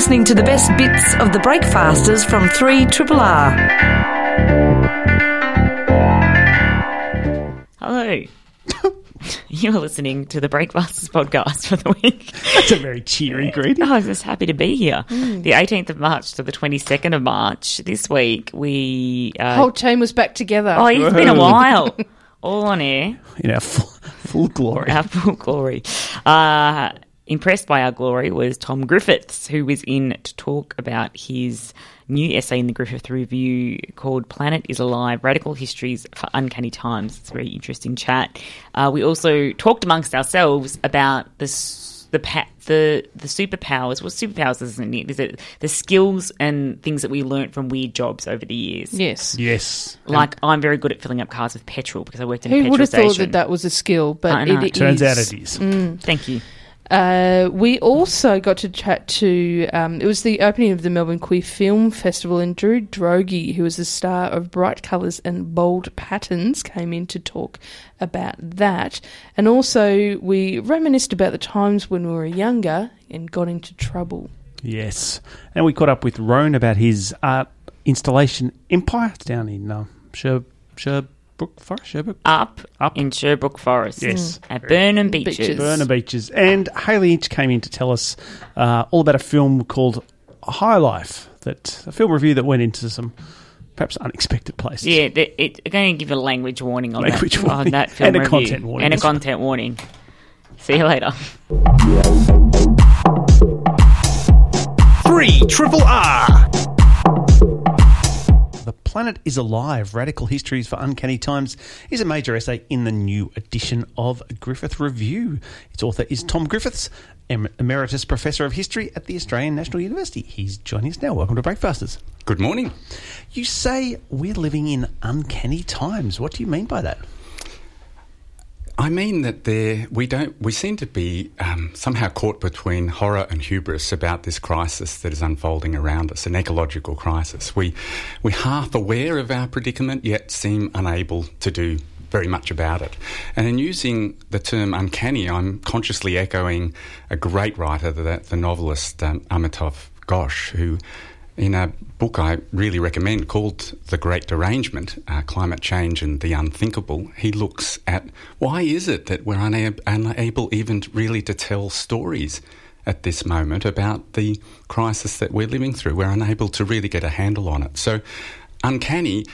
listening to the best bits of the Breakfasters from 3 Triple R. Hello. You're listening to the Breakfasters podcast for the week. That's a very cheery greeting. Oh, I'm just happy to be here. The 18th of March to the 22nd of March this week, we. Uh, Whole team was back together. oh, it's been a while. All on air. In our full, full glory. our full glory. Uh, impressed by our glory was Tom Griffiths, who was in to talk about his new essay in the Griffith Review called Planet is Alive Radical Histories for Uncanny Times. It's a very interesting chat. Uh, we also talked amongst ourselves about the. The, pa- the the superpowers. What superpowers isn't it? Is it the skills and things that we learned from weird jobs over the years? yes. Yes. Like I'm very good at filling up cars with petrol because I worked in a petrol station. Who petrol would have thought that that was a skill? But I know. it Turns is. out it is. Thank you. Uh, we also got to chat to. Um, it was the opening of the Melbourne Queer Film Festival, and Drew Droege, who was the star of Bright Colours and Bold Patterns, came in to talk about that. And also, we reminisced about the times when we were younger and got into trouble. Yes. And we caught up with Rone about his art installation empire down in um, Sher- Sherbrooke Forest. Sherbrooke? Up, Up. in Sherbrooke Forest. Yes. At Burnham Beeches. Beeches. Burner Beeches. And Hayley Inch came in to tell us uh, all about a film called High Life, that a film review that went into some perhaps unexpected places. Yeah, the, it, I'm going to give a language warning on, Language that, warning. on that film And a review. content warning And a as well. content warning. See you later. Three Triple R. Planet is Alive Radical Histories for Uncanny Times is a major essay in the new edition of Griffith Review. Its author is Tom Griffiths, Emeritus Professor of History at the Australian National University. He's joining us now. Welcome to Breakfasters. Good morning. You say we're living in uncanny times. What do you mean by that? I mean that there we don't we seem to be um, somehow caught between horror and hubris about this crisis that is unfolding around us, an ecological crisis. We we're half aware of our predicament, yet seem unable to do very much about it. And in using the term uncanny, I'm consciously echoing a great writer, the, the novelist um, Amitav Ghosh, who in a book I really recommend called The Great Derangement uh, Climate Change and the Unthinkable, he looks at why is it that we're unab- unable even really to tell stories at this moment about the crisis that we're living through. We're unable to really get a handle on it. So, uncanny,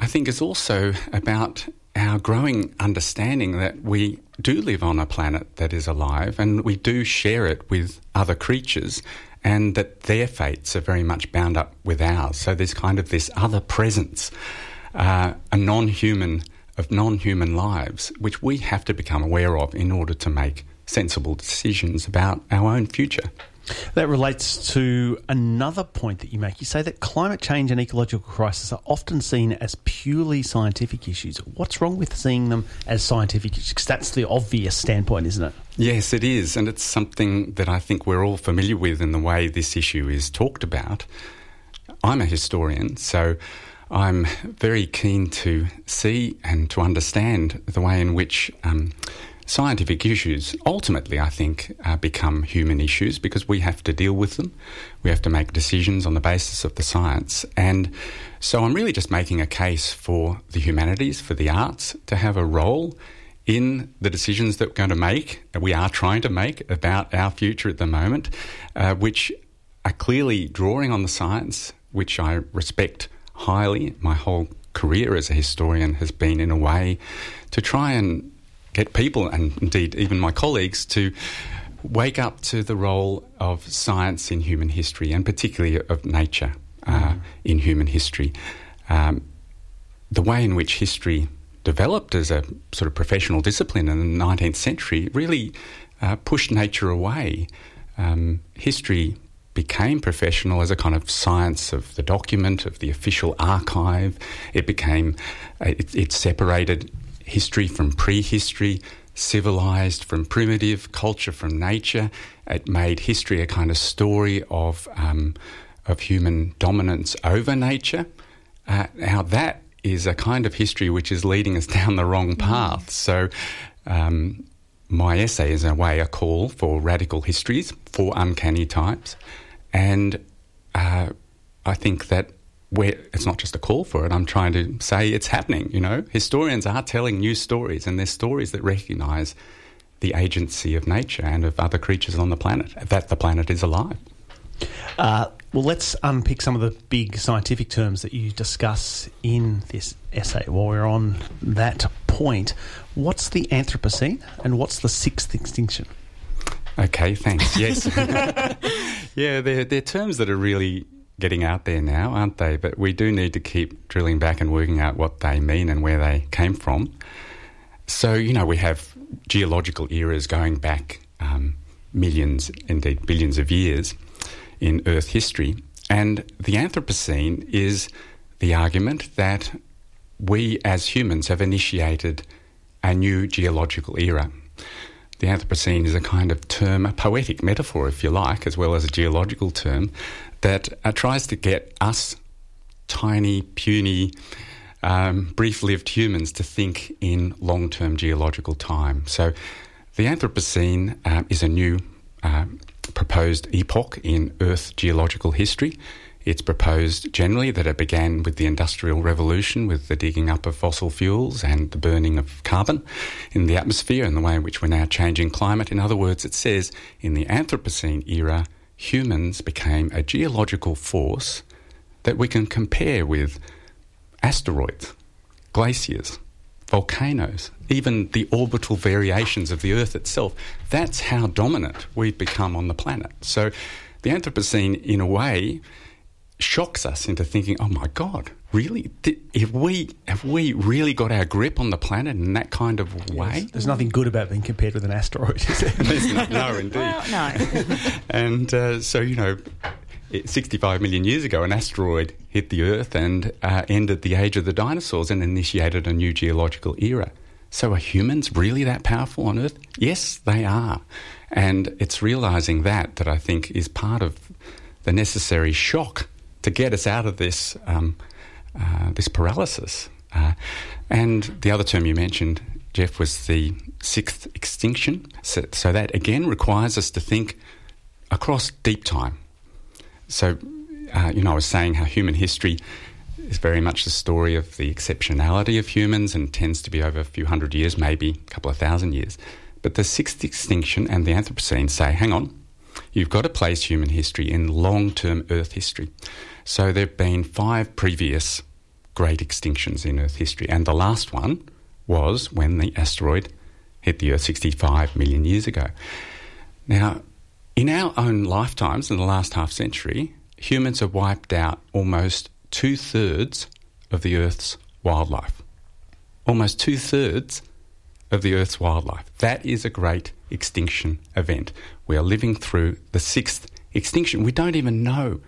I think, is also about our growing understanding that we do live on a planet that is alive and we do share it with other creatures and that their fates are very much bound up with ours. So there's kind of this other presence, uh, a non human, of non human lives, which we have to become aware of in order to make sensible decisions about our own future. That relates to another point that you make. You say that climate change and ecological crisis are often seen as purely scientific issues. What's wrong with seeing them as scientific issues? 'Cause that's the obvious standpoint, isn't it? Yes, it is. And it's something that I think we're all familiar with in the way this issue is talked about. I'm a historian, so I'm very keen to see and to understand the way in which um, scientific issues ultimately, I think, uh, become human issues because we have to deal with them. We have to make decisions on the basis of the science. And so I'm really just making a case for the humanities, for the arts, to have a role in the decisions that we're going to make, that we are trying to make about our future at the moment, uh, which are clearly drawing on the science, which I respect highly. My whole career as a historian has been, in a way, to try and get people, and indeed even my colleagues, to wake up to the role of science in human history, and particularly of nature uh, in human history. Um, the way in which history developed as a sort of professional discipline in the 19th century really uh, pushed nature away. Um, history became professional as a kind of science of the document, of the official archive. It became, uh, it, it separated history from prehistory, civilized from primitive, culture from nature. It made history a kind of story of, um, of human dominance over nature. Uh, now, that is a kind of history which is leading us down the wrong path. So, um, my essay is, in a way, a call for radical histories, for uncanny types. And uh, I think that where it's not just a call for it, I'm trying to say it's happening. You know, historians are telling new stories, and they're stories that recognise the agency of nature and of other creatures on the planet, that the planet is alive. Uh, well, let's unpick some of the big scientific terms that you discuss in this essay. While we're on that point, what's the Anthropocene and what's the sixth extinction? Okay, thanks. Yes. yeah, they're, they're terms that are really getting out there now, aren't they? But we do need to keep drilling back and working out what they mean and where they came from. So, you know, we have geological eras going back um, millions, indeed billions of years in Earth history. And the Anthropocene is the argument that we as humans have initiated a new geological era. The Anthropocene is a kind of term, a poetic metaphor, if you like, as well as a geological term, that uh, tries to get us tiny, puny, um, brief lived humans to think in long term geological time. So the Anthropocene uh, is a new uh, proposed epoch in Earth geological history. It's proposed generally that it began with the Industrial Revolution, with the digging up of fossil fuels and the burning of carbon in the atmosphere and the way in which we're now changing climate. In other words, it says in the Anthropocene era, humans became a geological force that we can compare with asteroids, glaciers, volcanoes, even the orbital variations of the Earth itself. That's how dominant we've become on the planet. So the Anthropocene, in a way, shocks us into thinking, "Oh my God, really? Have we have we really got our grip on the planet in that kind of way?" Yes. There's nothing good about being compared with an asteroid, is there? no, no, indeed. Well, no. and uh, so you know, 65 million years ago, an asteroid hit the Earth and uh, ended the age of the dinosaurs and initiated a new geological era. So, are humans really that powerful on Earth? Yes, they are. And it's realizing that that I think is part of the necessary shock to get us out of this um, uh, this paralysis. Uh, and the other term you mentioned, Jeff, was the sixth extinction. So, so that again requires us to think across deep time. So, uh, you know, I was saying how human history is very much the story of the exceptionality of humans and tends to be over a few hundred years, maybe a couple of thousand years. But the sixth extinction and the Anthropocene say, hang on, you've got to place human history in long term Earth history. So there have been five previous great extinctions in Earth history, and the last one was when the asteroid hit the Earth 65 million years ago. Now, in our own lifetimes, in the last half century, humans have wiped out almost two thirds of the Earth's wildlife. Almost two thirds of the Earth's wildlife. That is a great extinction event. We are living through the sixth extinction. We don't even know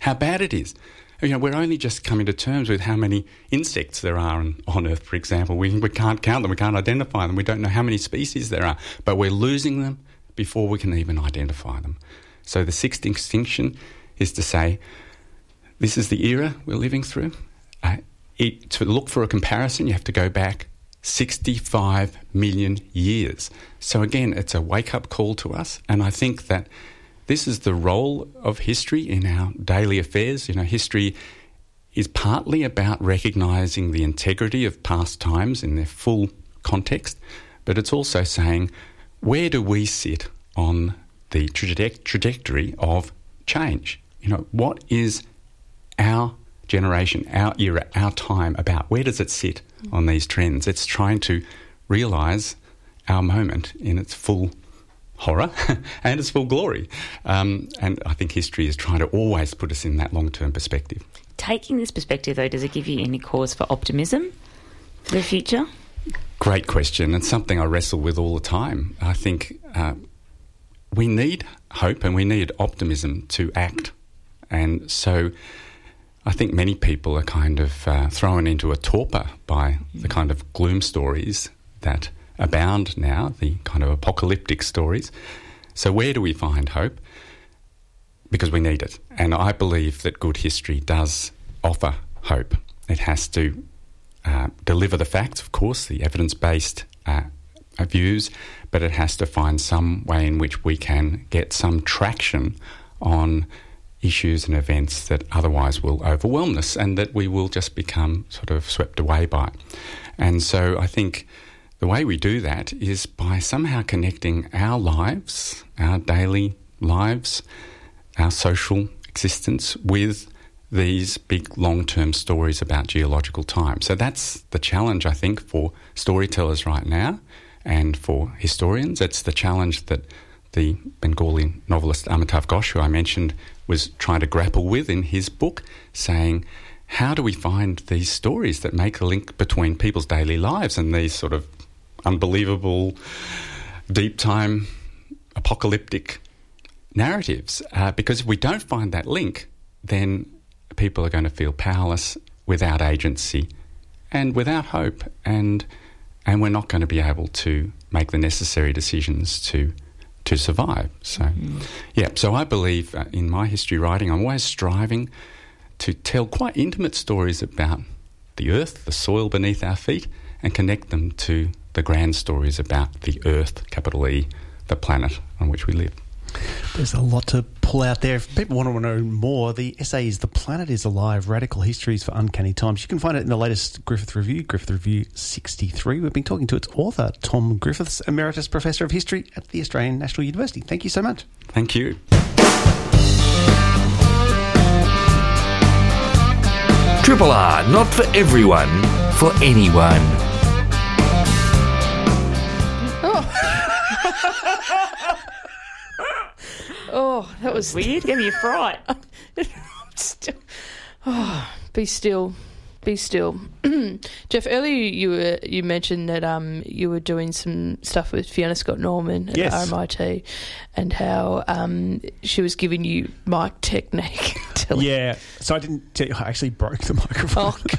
how bad it is. You know, we're only just coming to terms with how many insects there are on, Earth, for example. We, we can't count them, we can't identify them, we don't know how many species there are, but we're losing them before we can even identify them. So the sixth extinction is to say, this is the era we're living through. Uh, it, to look for a comparison, you have to go back 65 million years. So, again, it's a wake up call to us. And I think that this is the role of history in our daily affairs. You know, history is partly about recognizing the integrity of past times in their full context, but it's also saying, where do we sit on the traje- trajectory of change? You know, what is our generation, our era, our time about? Where does it sit on these trends? It's trying to realize our moment in its full horror and its full glory. Um, and I think history is trying to always put us in that long term perspective. Taking this perspective, though, does it give you any cause for optimism for the future? Great question, and something I wrestle with all the time. I think uh, we need hope and we need optimism to act. And so I think many people are kind of uh, thrown into a torpor by the kind of gloom stories that abound now, the kind of apocalyptic stories. So, where do we find hope? Because we need it. And I believe that good history does offer hope. It has to uh, deliver the facts, of course, the evidence based uh, views, but it has to find some way in which we can get some traction on issues and events that otherwise will overwhelm us and that we will just become sort of swept away by. And so I think the way we do that is by somehow connecting our lives, our daily lives, our social existence with these big long term stories about geological time. So that's the challenge, I think, for storytellers right now and for historians. It's the challenge that the Bengali novelist Amitav Ghosh, who I mentioned, was trying to grapple with in his book, saying, how do we find these stories that make a link between people's daily lives and these sort of unbelievable, deep time, apocalyptic narratives? Uh, because if we don't find that link, then people are going to feel powerless, without agency, and without hope, and and we're not going to be able to make the necessary decisions to to survive. So, yeah. So I believe uh, in my history writing, I'm always striving to tell quite intimate stories about the earth, the soil beneath our feet, and connect them to the grand stories about the earth, capital E, the planet on which we live. There's a lot to pull out there. If people want to know more, the essay is The Planet is Alive Radical Histories for Uncanny Times. You can find it in the latest Griffith Review, Griffith Review 63. We've been talking to its author, Tom Griffiths, Emeritus Professor of History at the Australian National University. Thank you so much. Thank you. Triple R, not for everyone, for anyone. Oh, that was Weird, gave me a fright. still. Oh, be still. Be still. Jeff, earlier you were, you mentioned that um you were doing some stuff with Fiona Scott Norman at Yes. RMIT and how um she was giving you mic technique. Tell- Yeah, so I didn't tell you, I actually broke the microphone. Oh,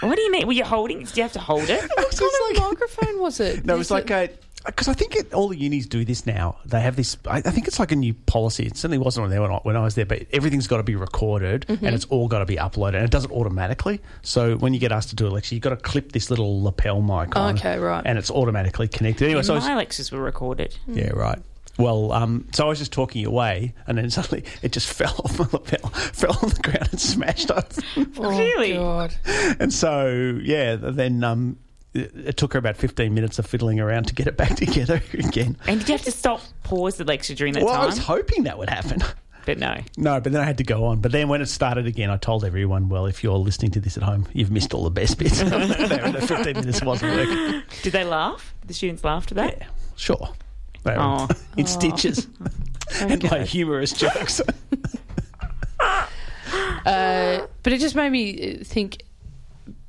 What do you mean? Were you holding? Do you have to hold it? what kind of microphone was it? No, it was Is like a. Because I think it, all the unis do this now. They have this. I, I think it's like a new policy. It certainly wasn't on there when I, when I was there, but everything's got to be recorded Mm-hmm. and it's all got to be uploaded, and it does it automatically. So when you get asked to do a lecture, you've got to clip this little lapel mic on. Okay, right. And it's automatically connected. Anyway, so I was- My lectures were recorded. yeah, right. Well, um, so I was just talking away, and then suddenly it just fell off my lapel, fell on the ground, and smashed up. Oh, Really? God. and so, yeah, then um, it, it took her about fifteen minutes of fiddling around to get it back together again. And did you have to stop, pause the lecture during that Well, time? I was hoping that would happen. but no. No, but then I had to go on. But then when it started again, I told everyone, well, if you're listening to this at home, you've missed all the best bits. the 15 minutes wasn't working. Did they laugh? The students laughed at that? Yeah, sure. They were Oh. in stitches and my humorous jokes. Uh, but it just made me uh, think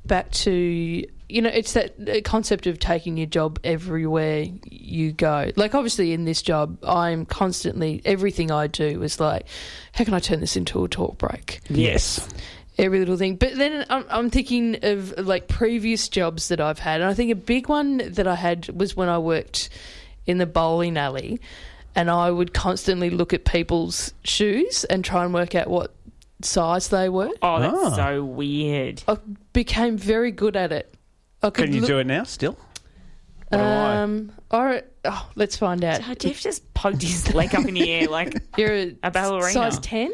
back to you know it's that uh, concept of taking your job everywhere you go like obviously in this job i'm constantly everything i do is like how can i turn this into a talk break yes. every little thing. But then I'm, I'm thinking of like previous jobs that I've had, and I think a big one that I had was when I worked in the bowling alley, and I would constantly look at people's shoes and try and work out what size they were. Oh, that's Ah. so weird. I became very good at it. I could Can you look, do it now still? What do I? Um, all right. Oh, let's find out. Oh, Jeff just poked his leg up in the air like You're a, A ballerina. size ten.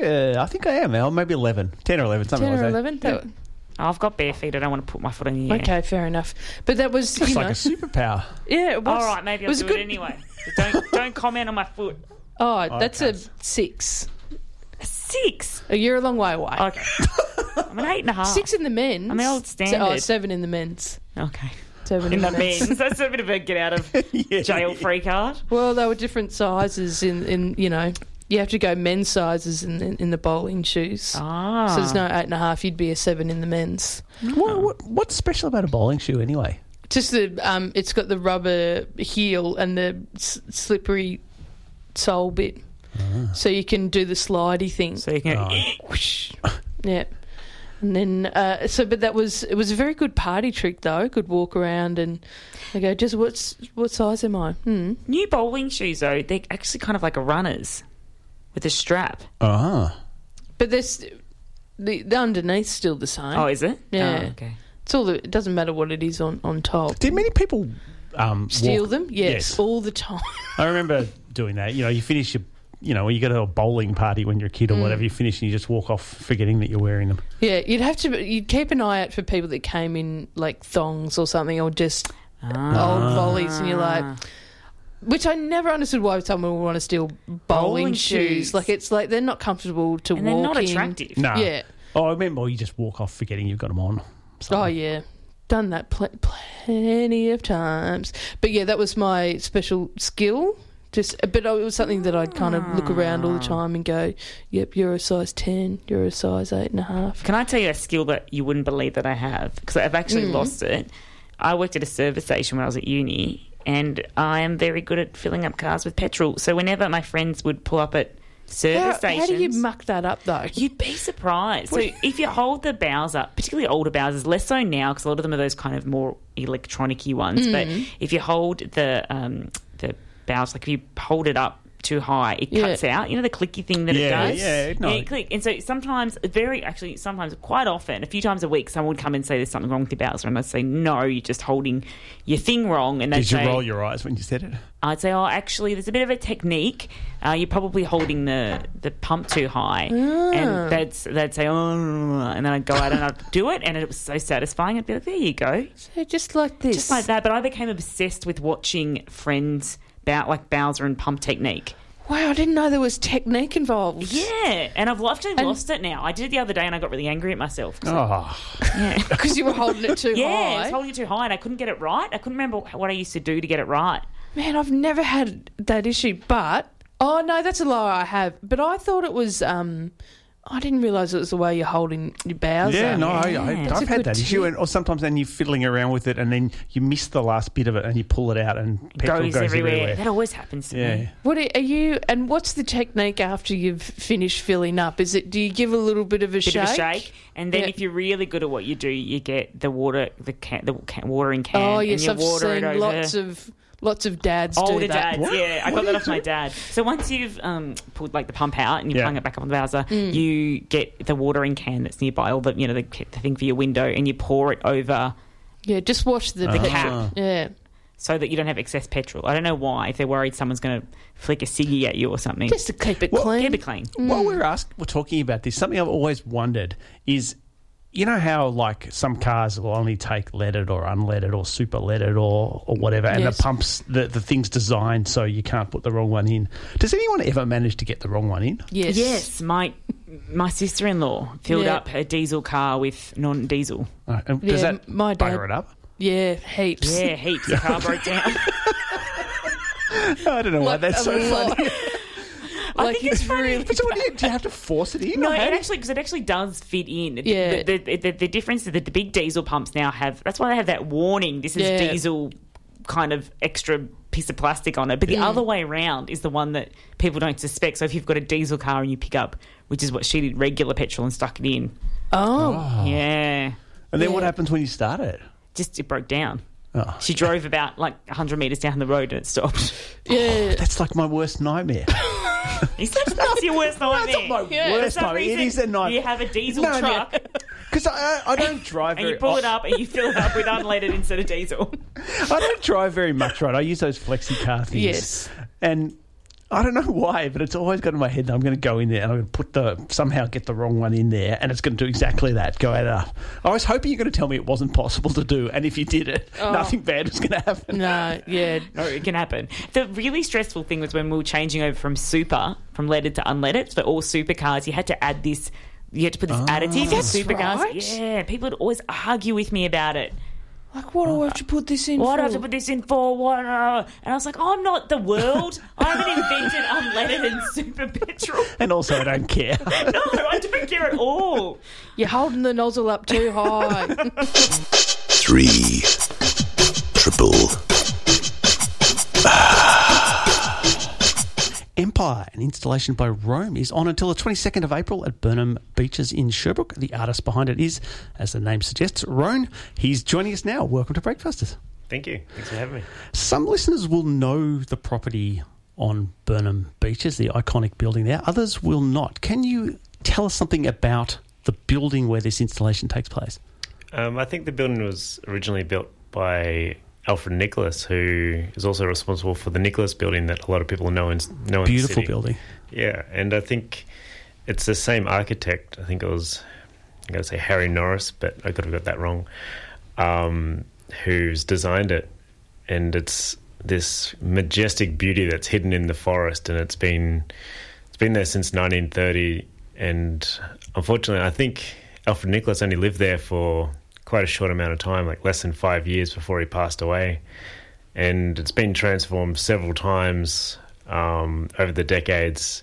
Yeah, I think I am now. Maybe 11. 10 or 11, something 10 or that. 11? That- oh, I've got bare feet. I don't want to put my foot in the air. Okay, fair enough. But that was, It's you like know, a superpower. yeah, it was, All right, maybe it I'll was do good. it anyway. But don't don't comment on my foot. Oh, that's a Okay. Six. A six. You're a long way away. Okay. I'm an eight and a half. Six in the men's. I'm the old Se- Oh, standard. seven in the men's. Okay. Seven In in, the men's. men's. That's a bit of a get out of jail free card. Well, they were different sizes in, in you know, you have to go men's sizes in, in, in the bowling shoes. Ah. So there's no eight and a half. You'd be a seven in the men's. What, what, what's special about a bowling shoe anyway? Just the um, it's got the rubber heel and the s- slippery sole bit, so you can do the slidey thing. So you can Oh. whoosh. Yeah. And then, uh, so, but that was, it was a very good party trick though. Could walk around and I go, just what's, what size am I? Hmm. New bowling shoes though, they're actually kind of like a runner's with a strap. Ah. But this the, the underneath's still the same. Oh, is it? Yeah. Oh, okay. It's all the, it doesn't matter what it is on, on top. Did many people um, Steal walk- them? Yes, Yes. all the time. I remember doing that. You know, you finish your you know, you go to a bowling party when you're a kid Mm. or whatever, you finish and you just walk off forgetting that you're wearing them. Yeah, you'd have to. You'd keep an eye out for people that came in like thongs or something, or just Ah. old volleys, and you're like. Which I never understood why someone would want to steal bowling, Bowling shoes. shoes. Like it's like they're not comfortable to and walk they're not in. attractive. No. Yeah. Oh, I remember you just walk off forgetting you've got them on. Oh yeah, done that pl- plenty of times. But yeah, that was my special skill. Just, but it was something that I'd kind of look around all the time and go, "Yep, you're a size ten. You're a size eight and a half." Can I tell you a skill that you wouldn't believe that I have? Because I've actually Mm. lost it. I worked at a service station when I was at uni, and I am very good at filling up cars with petrol. So whenever my friends would pull up at service How, stations, how do you muck that up though? You'd be surprised. So if you hold the bows up, particularly older Bowsers, less so now because a lot of them are those kind of more electronic-y ones. But Mm. if you hold the um, the Bowser, like if you hold it up too high, it Yeah. cuts out. You know the clicky thing that Yeah, it does. yeah, no. it click. And so sometimes, very actually, sometimes quite often, a few times a week, someone would come and say there's something wrong with your Bowser, and I'd say no, you're just holding your thing wrong. And they'd Did you say, roll your eyes when you said it? I'd say, oh, actually, there's a bit of a technique. Uh, you're probably holding the, the pump too high, and they'd they'd say, oh, and then I'd go out and I'd do it, and it was so satisfying. I'd be like, there you go, So just like this, just like that. But I became obsessed with watching friends about like Bowser and pump technique. Wow, I didn't know there was technique involved. Yeah, and I've actually And- lost it now. I did it the other day, and I got really angry at myself. 'cause Oh, Yeah. because you were holding it too high. Yeah, I was holding it too high, and I couldn't get it right. I couldn't remember what I used to do to get it right. Man, I've never had that issue, but oh no, that's a lie. I have, but I thought it was. um I didn't realise it was the way you're holding your bowser. yeah, no, I, I, That's I've a had good that issue, and or sometimes then you're fiddling around with it, and then you miss the last bit of it, and you pull it out, and petrol goes, goes, everywhere. everywhere. That always happens to Yeah. me. What are are you? And what's the technique after you've finished filling up? Is it? Do you give a little bit of a bit shake? of a shake, and then Yeah. if you're really good at what you do, you get the water, the can, the can, watering can. Oh and yes, you I've water seen over. lots of lots of dads do Older that. dads, yeah, I got that off my dad. So once you've um, pulled like the pump out and you're Yeah. pulling it back up on the Bowser, Mm. you get the watering can that's nearby, or the you know the, the thing for your window, and you pour it over Yeah, just wash the, The petrol. cap. Yeah, so that you don't have excess petrol. I don't know why. If they're worried someone's going to flick a ciggy at you or something, just to keep it Well, clean. keep it clean. While we're asked, we're talking about this. Something I've always wondered is, you know how like some cars will only take leaded or unleaded or super leaded or or whatever, and Yes. the pumps, the the thing's designed so you can't put the wrong one in. Does anyone ever manage to get the wrong one in? Yes. Yes, my my sister in law filled Yeah. up her diesel car with non diesel. Uh, and does Yeah, that my dad- bugger it up? Yeah, heaps. Yeah, heaps. The car broke down. I don't know why Like that's so lot. funny. like think it's funny. really. But so what do you, do you have to force it in? No, it how do you- actually because it actually does fit in. The- Yeah. The, the, the, the difference is that the big diesel pumps now have. That's why they have that warning. This is Yeah. diesel kind of extra piece of plastic on it. But the Mm. other way around is the one that people don't suspect. So if you've got a diesel car and you pick up, which is what she did, regular petrol and stuck it in. Oh, Yeah, and then what happens when you start it? just it broke down. Oh. She drove about like 100 metres down the road and it stopped. yeah. Oh, that's like my worst nightmare. He said that's your worst nightmare. That's not my For worst some nightmare. It reason, is a nightmare. You have a diesel No, no. truck Because I, I don't drive and very you pull it up and you fill it up with unleaded instead of diesel. I don't drive very much, right? I use those flexi car things. Yes. And I don't know why, but it's always got in my head that I'm going to go in there and I'm going to put the somehow get the wrong one in there, and it's going to do exactly that. Go out up. I was hoping you're going to tell me it wasn't possible to do, and if you did it, Oh. nothing bad was going to happen. No, yeah. No, it can happen. The really stressful thing was when we were changing over from super, from leaded to unleaded. For all supercars, you had to add this. You had to put this ah. additive for That's supercars. right. Yeah, people would always argue with me about it. Like, what do I have to put this in Why for? do I have to put this in for? What? uh, And I was like, I'm not the world. I haven't invented unleaded and super petrol. And also, I don't care. No, I don't care at all. You're holding the nozzle up too high. three, triple, Empire, an installation by Rone, is on until the 22nd of April at Burnham Beeches in Sherbrooke. The artist behind it is, as the name suggests, Rone. He's joining us now. Welcome to Breakfasters. Thank you. Thanks for having me. Some listeners will know the property on Burnham Beeches, the iconic building there. Others will not. Can you tell us something about the building where this installation takes place? Um, I think the building was originally built by Alfred Nicholas, who is also responsible for the Nicholas building that a lot of people know in know in Beautiful city. building. Yeah, and I think it's the same architect. I think it was, I'm going to say Harry Norris, but I could have got that wrong, um, who's designed it. And it's this majestic beauty that's hidden in the forest, and it's been it's been there since 1930. And unfortunately, I think Alfred Nicholas only lived there for quite a short amount of time, like less than five years before he passed away. And it's been transformed several times um, over the decades.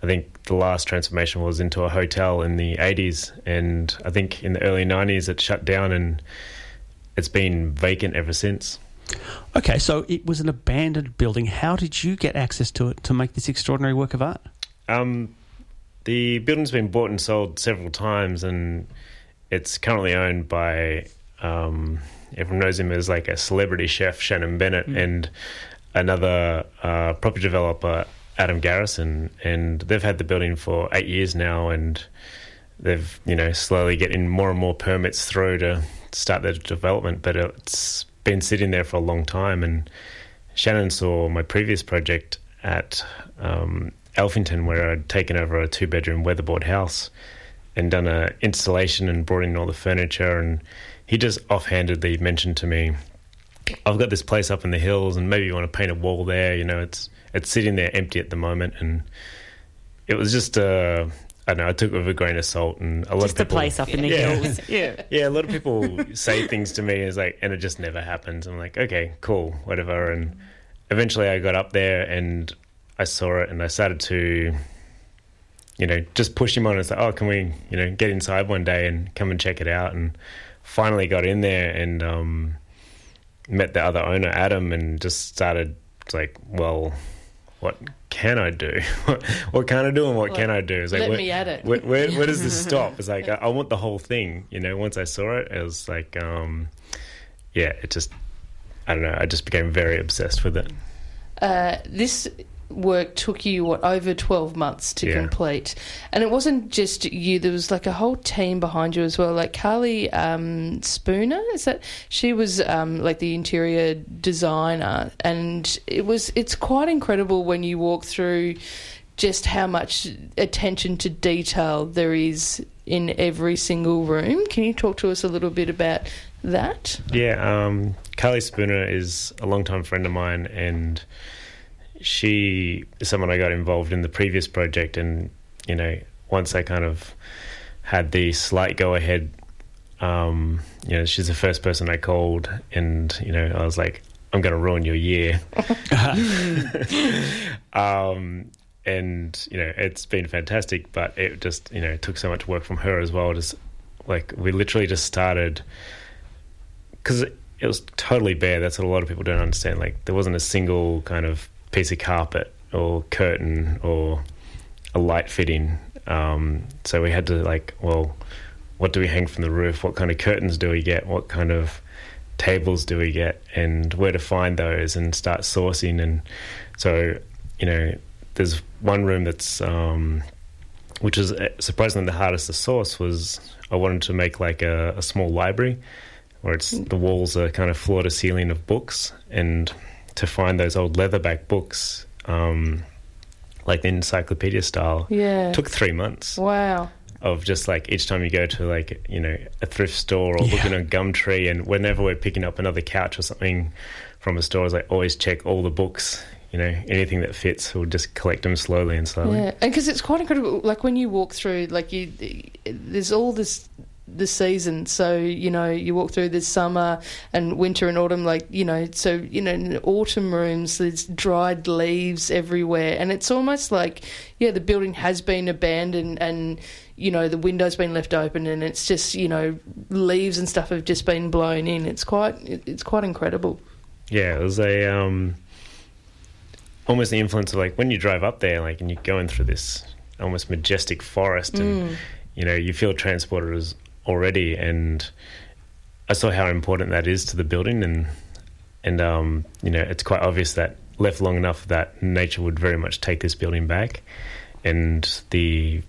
I think the last transformation was into a hotel in the 80s, and I think in the early 90s it shut down and it's been vacant ever since. Okay, so it was an abandoned building. How did you get access to it to make this extraordinary work of art? Um, the building's been bought and sold several times, and it's currently owned by um, everyone knows him as like a celebrity chef, Shannon Bennett, and another uh, property developer, Adam Garrison, and they've had the building for eight years now, and they've you know slowly getting more and more permits through to start their development, but it's been sitting there for a long time, and Shannon saw my previous project at um, Alphington, where I'd taken over a two-bedroom weatherboard house and done a installation and brought in all the furniture, and he just offhandedly mentioned to me, "I've got this place up in the hills, and maybe you want to paint a wall there. You know, it's it's sitting there empty at the moment." And it was just uh, I don't know. I took it with a grain of salt, and a lot Just of a people, place up in the Yeah. hills. Yeah. yeah, a lot of people say things to me is like, and it just never happens. I'm like, okay, cool, whatever. And eventually, I got up there and I saw it, and I started to, you know, just push him on and say, oh, can we, you know, get inside one day and come and check it out? And finally got in there and um, met the other owner, Adam, and just started like, well, what can I do? what can I do and what can I do? It's like, let where, me at it. Where, where, where does this stop? It's like I, I want the whole thing. You know, once I saw it, it was like, um, yeah, it just, I don't know. I just became very obsessed with it. Uh, this work took you what over 12 months to Yeah. complete. And it wasn't just you there was like a whole team behind you as well like carly um, spooner is that she was um, like the interior designer. And it was it's quite incredible when you walk through just how much attention to detail there is in every single room. Can you talk to us a little bit about that? Yeah, um, Carly Spooner is a longtime friend of mine, and she is someone I got involved in the previous project. And you know, once I kind of had the slight go ahead, um, you know, she's the first person I called, and you know, I was like, I'm going to ruin your year. um, and you know, it's been fantastic, but it just you know took so much work from her as well. Just like we literally just started because it, it was totally bare. That's what a lot of people don't understand. Like there wasn't a single kind of piece of carpet or curtain or a light fitting. Um, so we had to like, well, what do we hang from the roof? What kind of curtains do we get? What kind of tables do we get? And where to find those? And start sourcing. And so, you know, there's one room that's um, which is uh, surprisingly the hardest to source was I wanted to make like a, a small library where it's the walls are kind of floor to ceiling of books and to find those old leatherback books um, like the encyclopedia style Yeah. took three months wow of just like each time you go to like you know a thrift store or looking on Gumtree and whenever we're picking up another couch or something from a store, is like always check all the books. You know, anything that fits, we'll just collect them slowly and slowly. Yeah, and because it's quite incredible. Like when you walk through, like you, there's all this the season. So you know, you walk through this summer and winter and autumn. Like you know, so you know, in autumn rooms, there's dried leaves everywhere, and it's almost like yeah, the building has been abandoned and. You know the window's been left open, and it's just you know leaves and stuff have just been blown in. It's quite it's quite incredible. Yeah, it was a um, almost the influence of like when you drive up there, like and you're going through this almost majestic forest, and you know you feel transported as already, and I saw how important that is to the building, and and um, you know it's quite obvious that left long enough that nature would very much take this building back, and the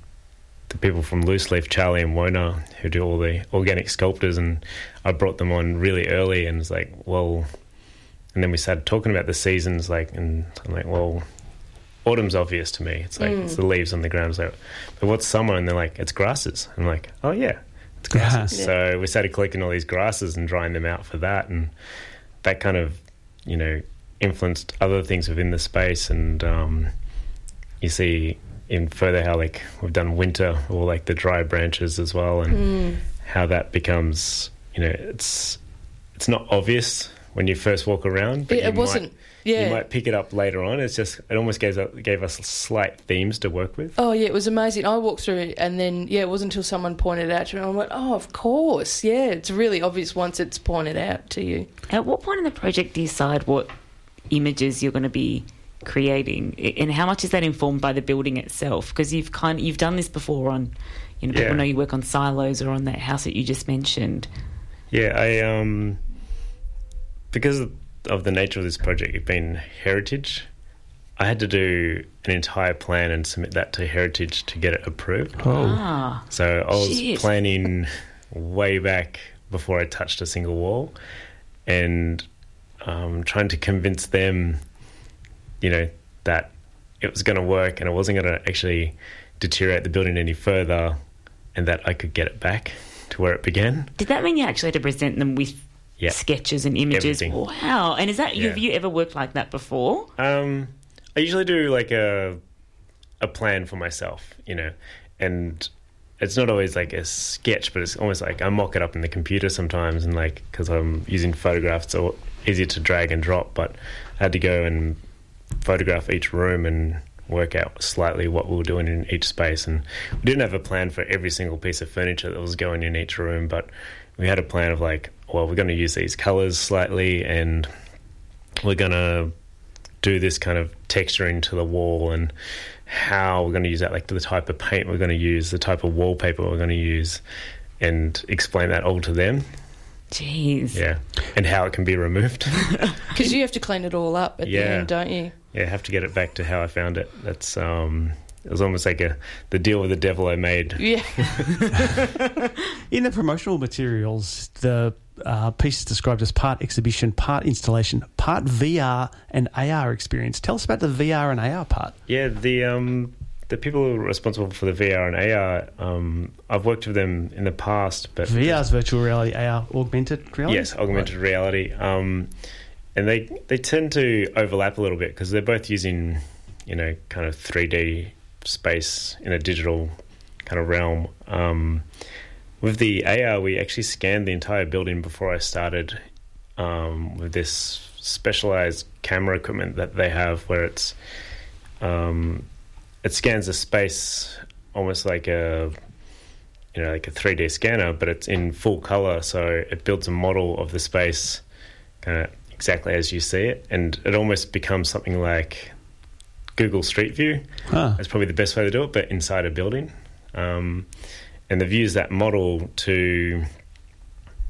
the people from Loose Leaf, Charlie and Wona, who do all the organic sculptors, and I brought them on really early, and it's like, well, and then we started talking about the seasons, like, and I'm like, well, autumn's obvious to me. It's like it's the leaves on the ground. It's like, but what's summer? And they're like, it's grasses. I'm like, oh yeah, grasses. Yeah. So we started collecting all these grasses and drying them out for that, and that kind of, you know, influenced other things within the space. And um, you see in further how like we've done winter or like the dry branches as well, and how that becomes, you know, it's it's not obvious when you first walk around. But It- it wasn't- Might, yeah. You might pick it up later on. It's just it almost gave us, gave us slight themes to work with. Oh yeah, it was amazing. I walked through it, and then yeah, it wasn't until someone pointed it out to me. I went, "Oh, of course, yeah." It's really obvious once it's pointed out to you. At what point in the project do you decide what images you're going to be creating, and how much is that informed by the building itself? Because you've kind you've done this before on, you know, people Yeah. know you work on silos or on that house that you just mentioned. Yeah, I um because of the nature of this project, it being heritage, I had to do an entire plan and submit that to heritage to get it approved. Ah, So I was Shit. planning way back before I touched a single wall, and um, trying to convince them, you know, that it was going to work and it wasn't going to actually deteriorate the building any further, and that I could get it back to where it began. did that mean you actually had to present them with Yeah. sketches and images? Everything. Wow! And is that Yeah. have you ever worked like that before? Um, I usually do like a a plan for myself, you know, and it's not always like a sketch, but it's almost like I mock it up in the computer sometimes, and like because I'm using photographs, so easier to drag and drop. But I had to go and photograph each room and work out slightly what we were doing in each space. And we didn't have a plan for every single piece of furniture that was going in each room, but we had a plan of like, well, we're going to use these colors slightly, and we're going to do this kind of texturing to the wall and how we're going to use that, like the type of paint we're going to use, the type of wallpaper we're going to use, and explain that all to them. Jeez. Yeah, and how it can be removed. Because you have to clean it all up at the end, don't you? yeah, have to get it back to how I found it. That's um, it was almost like a the deal with the devil I made. Yeah. In the promotional materials, the uh, piece is described as part exhibition, part installation, part VR and AR experience. Tell us about the VR and AR part. Yeah, the um, the people who are responsible for the VR and AR, um, I've worked with them in the past, but VR is virtual reality, AR augmented reality. Yes, augmented reality. Um, and they they tend to overlap a little bit because they're both using, you know, kind of 3D space in a digital kind of realm. Um, with the AR, we actually scanned the entire building before I started um, with this specialized camera equipment that they have, where it's um, it scans the space almost like a you know like a 3D scanner, but it's in full color, so it builds a model of the space kind of exactly as you see it, and it almost becomes something like Google Street View. Huh. That's probably the best way to do it, but inside a building. Um, and they've used that model to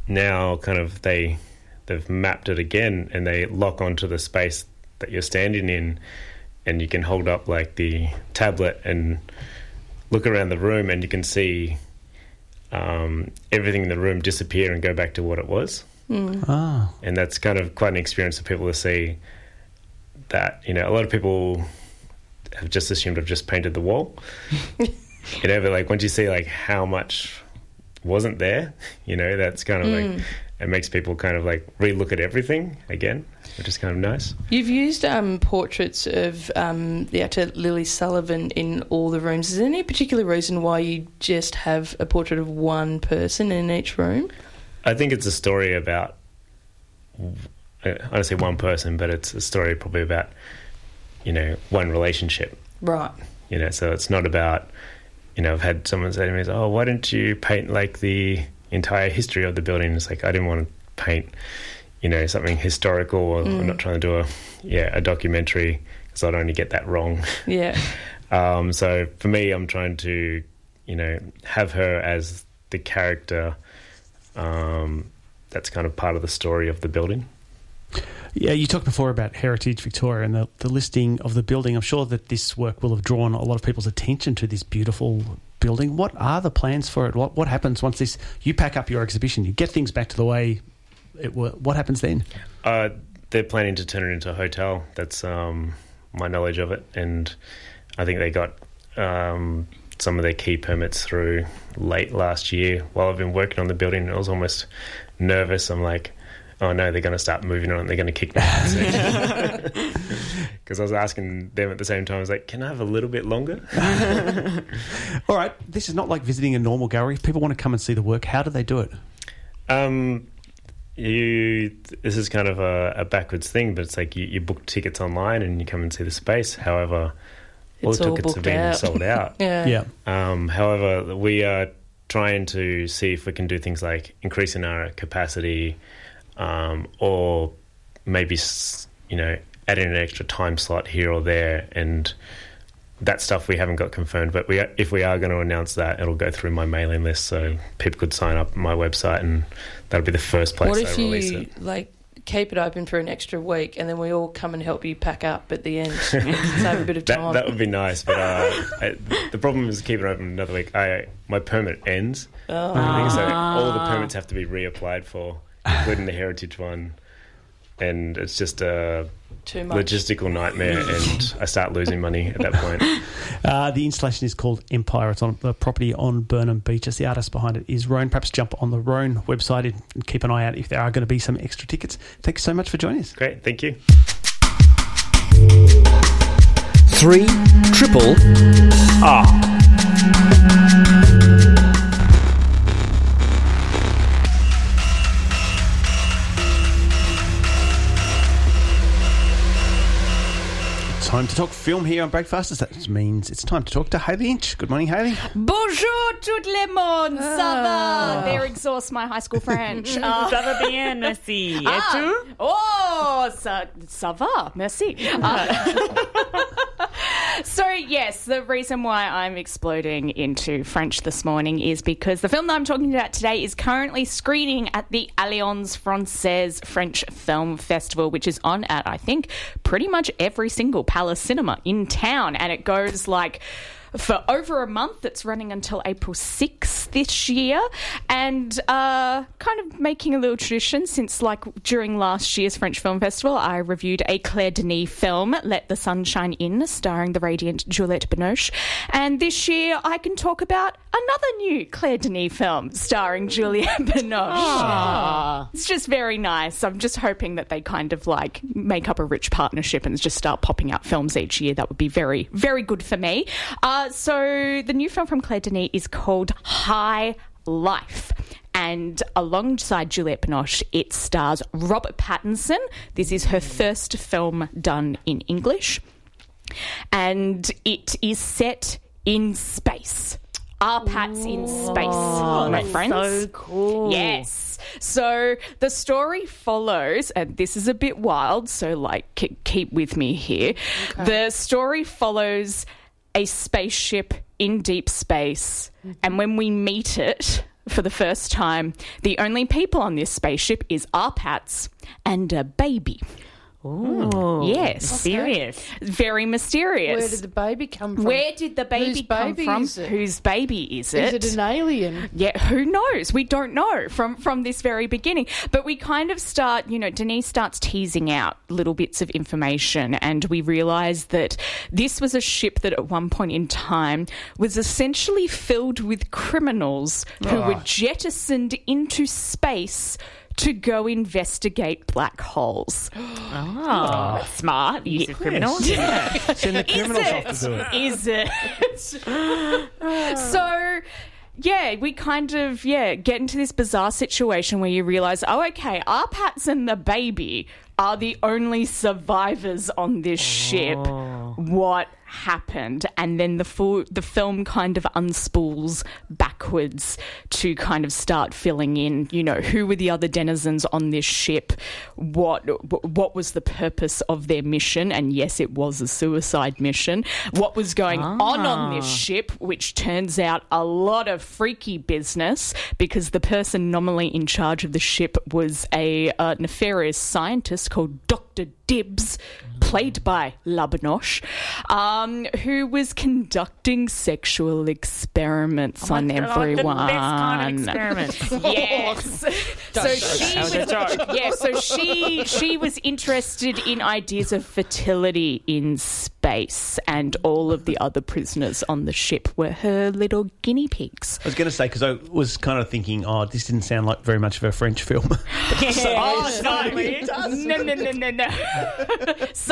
now kind of they they've mapped it again and they lock onto the space that you're standing in and you can hold up like the tablet and look around the room and you can see um, everything in the room disappear and go back to what it was Ah, and that's kind of quite an experience for people to see that you know a lot of people have just assumed I've just painted the wall you know but like once you see like how much wasn't there you know that's kind of like it makes people kind of like relook at everything again which is kind of nice You've used um, portraits of um, the actor Lily Sullivan in all the rooms. Is there any particular reason why you just have a portrait of one person in each room? I think it's a story about I don't say one person but it's a story probably about you know one relationship. Right. you know so it's not about you know i've had someone say to me oh why don't you paint like the entire history of the building? It's like i didn't want to paint you know something historical or i'm not trying to do a yeah a documentary because i'd only get that wrong. Yeah. um, so for me i'm trying to you know have her as the character um, that's kind of part of the story of the building yeah. You talked before about Heritage Victoria and the, the listing of the building. I'm sure that this work will have drawn a lot of people's attention to this beautiful building. What are the plans for it? What what happens once this you pack up your exhibition, you get things back to the way it were? What happens then? Uh, they're planning to turn it into a hotel. That's um, my knowledge of it, and I think they got um, some of their key permits through late last year. While I've been working on the building, I was almost nervous. I'm like, oh no, they're going to start moving on. They're going to kick me out because I was asking them at the same time. I was like, can I have a little bit longer? All right, this is not like visiting a normal gallery. If people want to come and see the work, how do they do it? Um, you. This is kind of a, a backwards thing, but it's like you, you book tickets online and you come and see the space. However, all It's the all tickets have been out. sold out. Yeah. Yeah. Um, however, we are trying to see if we can do things like increasing our capacity, um, or maybe s- you know adding an extra time slot here or there, and that stuff we haven't got confirmed. But we, if we are going to announce that, it'll go through my mailing list, so people could sign up on my website, and that'll be the first place What I if release you it. like keep it open for an extra week and then we all come and help you pack up at the end? Save a bit of That, time. that would be nice, but uh, I, the problem is keeping it open another week. I my permit ends, Oh. So all the permits have to be reapplied for, including the heritage one, and it's just a Too much. logistical nightmare, and I start losing money at that point. Uh, the installation is called Empire. It's on the property on Burnham Beeches. As the artist behind it is Rone. Perhaps jump on the Rone website and keep an eye out if there are going to be some extra tickets. Thanks so much for joining us. Great, thank you. Three triple R. Time to talk film here on Breakfasters. That means it's time to talk to Hayley Inch. Good morning, Hayley. Bonjour tout le monde, ça Ah. va? There exhausts my high school French. Uh, Ça va bien, merci. Et ah. tu? Oh, ça, ça va, merci. Uh, so, yes, the reason why I'm exploding into French this morning is because the film that I'm talking about today is currently screening at the Alliance Francaise French Film Festival, which is on at, I think, pretty much every single Palace Cinema in town. And it goes like for over a month. It's running until April 6th this year. And uh, kind of making a little tradition since, like, during last year's French Film Festival, I reviewed a Claire Denis film, Let the Sunshine In, starring the radiant Juliette Binoche. And this year, I can talk about another new Claire Denis film starring Juliette Binoche. It's just very nice. I'm just hoping that they kind of like make up a rich partnership and just start popping out films each year. That would be very, very good for me. Uh, so the new film from Claire Denis is called High Life. And alongside Juliette Binoche, it stars Robert Pattinson. This is her first film done in English. And it is set in space. Our Pat's in space, my friends. So cool. Yes. So the story follows, and this is a bit wild, so like keep with me here. The story follows a spaceship in deep space, mm-hmm. and when we meet it for the first time, the only people on this spaceship is our Pats and a baby. Hmm. Ooh. Yes. Serious. Very mysterious. Where did the baby come from? Where did the baby Whose come baby from? it? Whose baby is Is it? it an alien? Yeah, who knows? We don't know from from this very beginning. But we kind of start, you know, Denis starts teasing out little bits of information and we realize that this was a ship that at one point in time was essentially filled with criminals who oh. were jettisoned into space to go investigate black holes. Oh, smart. Use of criminals. isn't it? Send the criminals off to do it. Is it? so, yeah, we kind of yeah get into this bizarre situation where you realize, oh, okay, our Pats and the baby are the only survivors on this ship. What happened? And then the full the film kind of unspools backwards to kind of start filling in. You know, who were the other denizens on this ship? What what was the purpose of their mission? And yes, it was a suicide mission. What was going on on this ship? Which turns out a lot of freaky business because the person nominally in charge of the ship was a uh, nefarious scientist called Doctor Dibs, played by La Binoche, um, who was conducting sexual experiments on everyone. Oh the best kind of experiments. Yes. so she That was yeah, so she she was interested in ideas of fertility in space, and all of the other prisoners on the ship were her little guinea pigs. I was going to say because I was kind of thinking, oh, this didn't sound like very much of a French film. oh, no, no, no, no, no, no.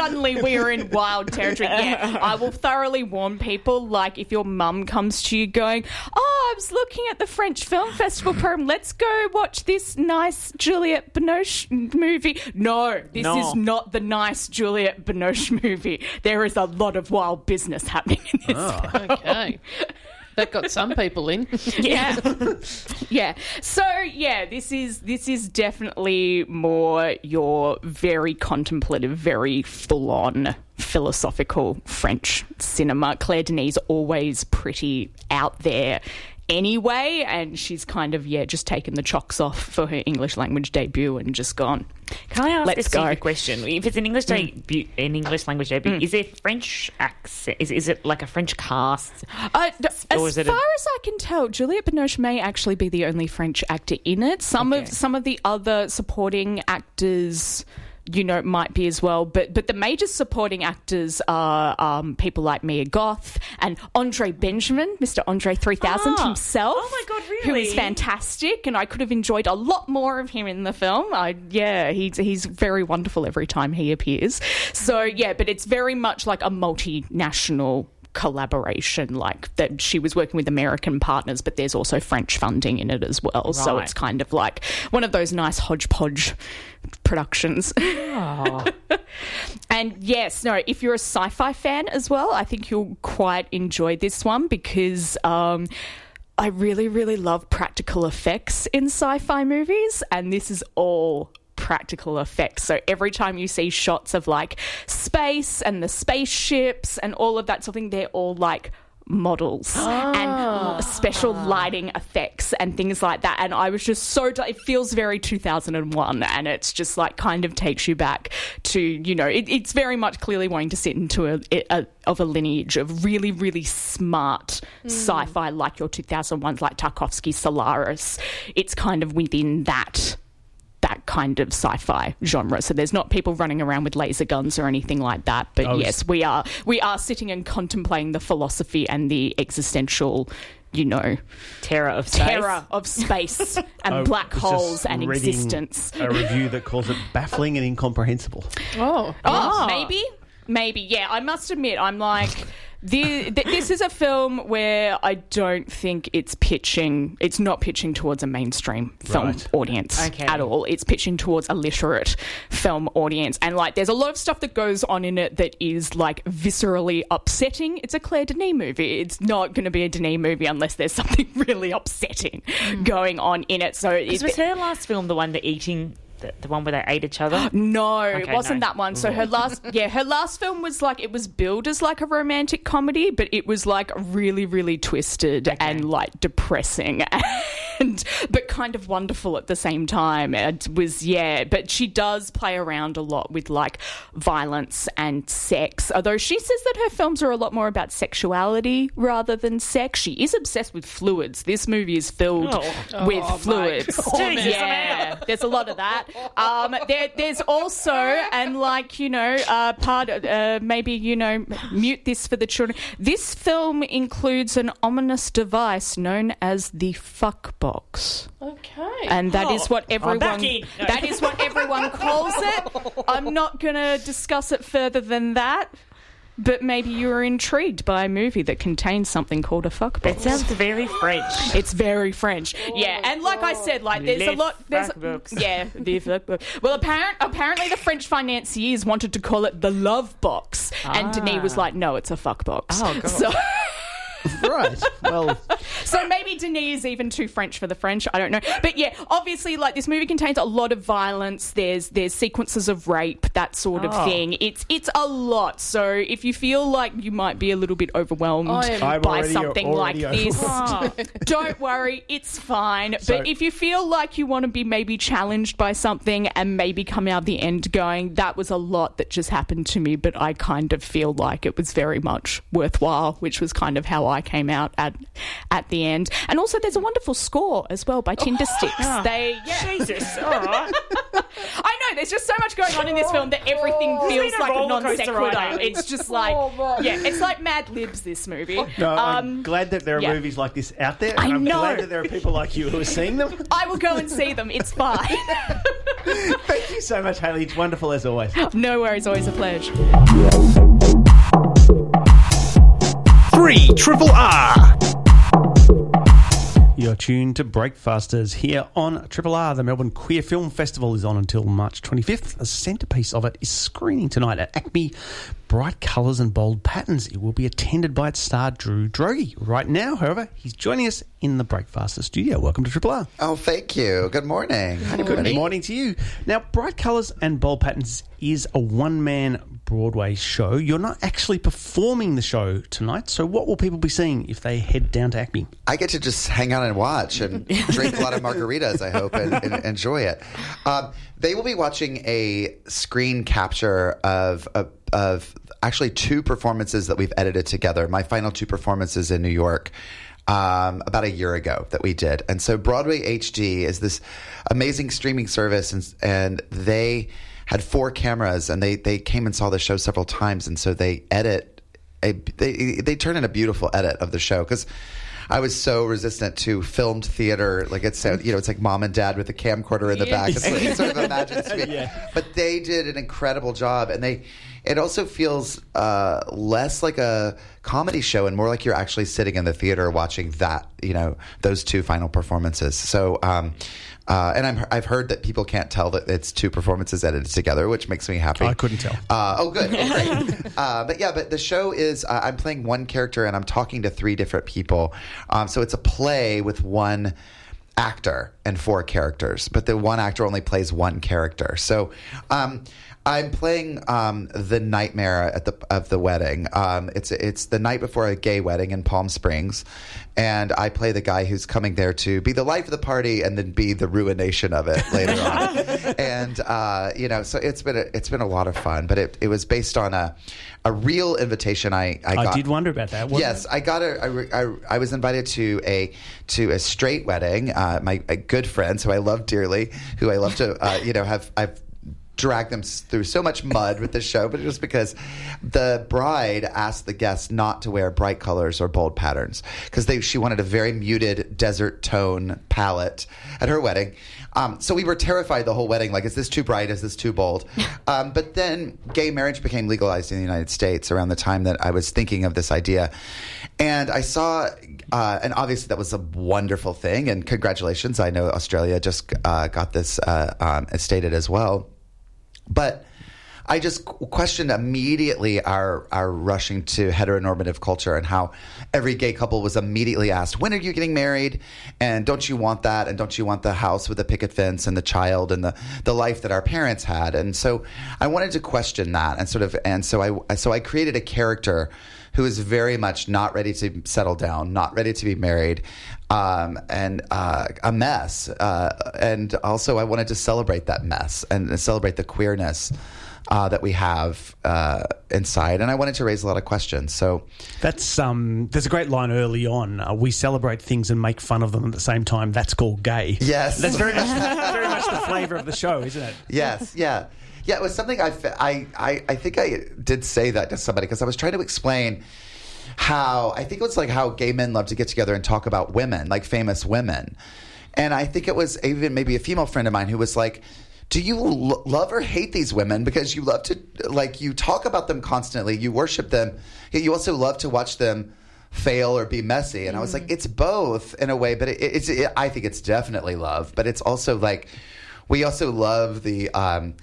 Suddenly we are in wild territory. Yeah, I will thoroughly warn people. Like, if your mum comes to you going, "Oh, I was looking at the French Film Festival program. Let's go watch this nice Juliette Binoche movie." No, this No. is not the nice Juliette Binoche movie. There is a lot of wild business happening in this. Oh. Okay. That got some people in. yeah. Yeah. So yeah this is this is definitely more your very contemplative very full-on philosophical french cinema. Claire denis always pretty out there anyway and she's kind of yeah just taken the chocks off for her english language debut and just gone Can I ask Let's a stupid go. Mm. question? If it's an English debut, an English language debut, is there French accent? Is, is it like a French cast? Uh, as it a- far as I can tell, Juliette Binoche may actually be the only French actor in it. Some Okay. of some of the other supporting actors, you know, might be as well. But but the major supporting actors are um, people like Mia Goth and Andre Benjamin, Mr. Andre Three Thousand Ah. himself. Oh my God, really? Who is fantastic, and I could have enjoyed a lot more of him in the film. I, yeah, he's he's very wonderful every time he appears. So yeah, but it's very much like a multinational collaboration like that she was working with American partners but there's also French funding in it as well. So it's kind of like one of those nice hodgepodge productions. And yes no if you're a sci-fi fan as well I think you'll quite enjoy this one because um I really, really love practical effects in sci fi movies, and this is all practical effects. So every time you see shots of like space and the spaceships and all of that sort of thing, they're all like models and ah. special lighting effects and things like that. And I was just so it feels very 2001 and it's just like kind of takes you back to you know it, it's very much clearly wanting to sit into a, a of a lineage of really really smart hmm. sci-fi like your 2001s like Tarkovsky Solaris. It's kind of within that that kind of sci-fi genre. So there's not people running around with laser guns or anything like that. But oh, was- yes, we are we are sitting and contemplating the philosophy and the existential, you know, Terror of space. terror of space and oh, I black was holes just and reading existence. A review that calls it baffling and incomprehensible. Oh. Oh, ah. maybe, maybe. Yeah, I must admit, I'm like. The, th- this is a film where I don't think it's pitching. It's not pitching towards a mainstream film Right. audience Okay. at all. It's pitching towards a literate film audience, and like, there's a lot of stuff that goes on in it that is like viscerally upsetting. It's a Claire Denis movie. It's not going to be a Denis movie unless there's something really upsetting hmm. going on in it. So Is it, was her last film the one the eating, the, the one where they ate each other? No, it Okay, wasn't no. that one. So her mm-hmm. last, yeah, her last film was like it was billed as like a romantic comedy, but it was like really, really twisted and like depressing, and but kind of wonderful at the same time. It was yeah, but she does play around a lot with like violence and sex. Although she says that her films are a lot more about sexuality rather than sex. She is obsessed with fluids. This movie is filled Oh. with oh fluids. Jesus, yeah, there's a lot of that. Um, there, there's also, and like you know, uh, part uh, maybe you know, mute this for the children. This film includes an ominous device known as the fuck box, Okay. and that is what everyone. No. that is what everyone calls it. I'm not going to discuss it further than that. But maybe you were intrigued by a movie that contains something called a fuck box. It sounds very French. It's very French. yeah, and like I said, like there's a lot. There's fuckbooks. yeah, the fuckbook. Well, apparent apparently the French financiers wanted to call it the love box, and Denis was ah. like, "No, it's a fuck box." Oh, God. So right. Well, so maybe Denis is even too French for the French. I don't know. But yeah, obviously, like this movie contains a lot of violence. There's there's sequences of rape, that sort of Oh. thing. It's it's a lot. So if you feel like you might be a little bit overwhelmed I am- by already- something like this, overwhelmed. don't worry, it's fine. So- but if you feel like you want to be maybe challenged by something and maybe come out the end going, that was a lot that just happened to me, but I kind of feel like it was very much worthwhile, which was kind of how I came out at at the end. And also, there's a wonderful score as well by Tindersticks. They, yeah. Jesus, all right. I know, there's just so much going on in this film that everything feels a like a non coaster ride, sequitur. It's just like, yeah, it's like Mad Libs, this movie. No, I'm Um, glad that there are yeah. movies like this out there. I I'm know. glad that there are people like you who are seeing them. I will go and see them. It's fine. Thank you so much, Hayley. It's wonderful as always. no worries, always a pleasure. Three Triple R. You're tuned to Breakfasters here on Triple R. The Melbourne Queer Film Festival is on until March 25th. The centrepiece of it is screening tonight at Acme. Bright colours and bold patterns. It will be attended by its star Drew Droege. Right now, however, he's joining us in the Breakfaster studio. Welcome to Triple R. Oh, thank you. Good morning. Hi, Good morning to you. Now, Bright Colours and Bold Patterns is a one man Broadway show. You're not actually performing the show tonight, so what will people be seeing if they head down to Acme? I get to just hang out and watch and drink a lot of margaritas, I hope, and, and enjoy it. Um, they will be watching a screen capture of, of, of actually two performances that we've edited together. My final two performances in New York. Um, about a year ago that we did, and so Broadway HD is this amazing streaming service, and, and they had four cameras, and they they came and saw the show several times, and so they edit a, they they turn in a beautiful edit of the show because I was so resistant to filmed theater. Like it's you know it's like mom and dad with a camcorder in the back. It's, like, sort of imagines to me. But they did an incredible job, and they it also feels uh, less like a comedy show and more like you're actually sitting in the theater watching that you know those two final performances. So. Um, uh, and I'm, I've heard that people can't tell that it's two performances edited together, which makes me happy. I couldn't tell. Uh, oh, good. Oh, great. uh, but yeah, but the show is uh, I'm playing one character and I'm talking to three different people. Um, so it's a play with one actor and four characters, but the one actor only plays one character. So um, I'm playing um, the nightmare at the of the wedding. Um, it's it's the night before a gay wedding in Palm Springs, and I play the guy who's coming there to be the life of the party and then be the ruination of it later on. and uh, you know, so it's been a, it's been a lot of fun. But it, it was based on a a real invitation I I, I got. did wonder about that. Yes, I got a. I, re- I, I was invited to a to a straight wedding. Uh, my a good friends who I love dearly, who I love to uh, you know have I've dragged them through so much mud with this show, but it was because the bride asked the guests not to wear bright colors or bold patterns because she wanted a very muted desert tone palette at her wedding. Um, so we were terrified the whole wedding. Like, is this too bright? Is this too bold? Um, but then gay marriage became legalized in the United States around the time that I was thinking of this idea. And I saw, uh, and obviously that was a wonderful thing. And congratulations. I know Australia just uh, got this uh, um, stated as well. But I just questioned immediately our our rushing to heteronormative culture and how every gay couple was immediately asked, "When are you getting married?" And don't you want that? And don't you want the house with the picket fence and the child and the the life that our parents had? And so I wanted to question that and sort of and so I so I created a character who is very much not ready to settle down, not ready to be married, um, and uh, a mess. Uh, and also, I wanted to celebrate that mess and celebrate the queerness uh, that we have uh, inside. And I wanted to raise a lot of questions. So That's um. There's a great line early on. Uh, we celebrate things and make fun of them at the same time. That's called gay. Yes. that's very much very much the flavour of the show, isn't it? yes, yeah, yeah. It was something I, I, I, I think I did say that to somebody because I was trying to explain how I think it was like how gay men love to get together and talk about women, like famous women, and I think it was even maybe a female friend of mine who was like. Do you lo- love or hate these women because you love to like you talk about them constantly, you worship them, you also love to watch them fail or be messy? And I was like, it's both in a way, but it, it's it, I think it's definitely love, but it's also like we also love the um,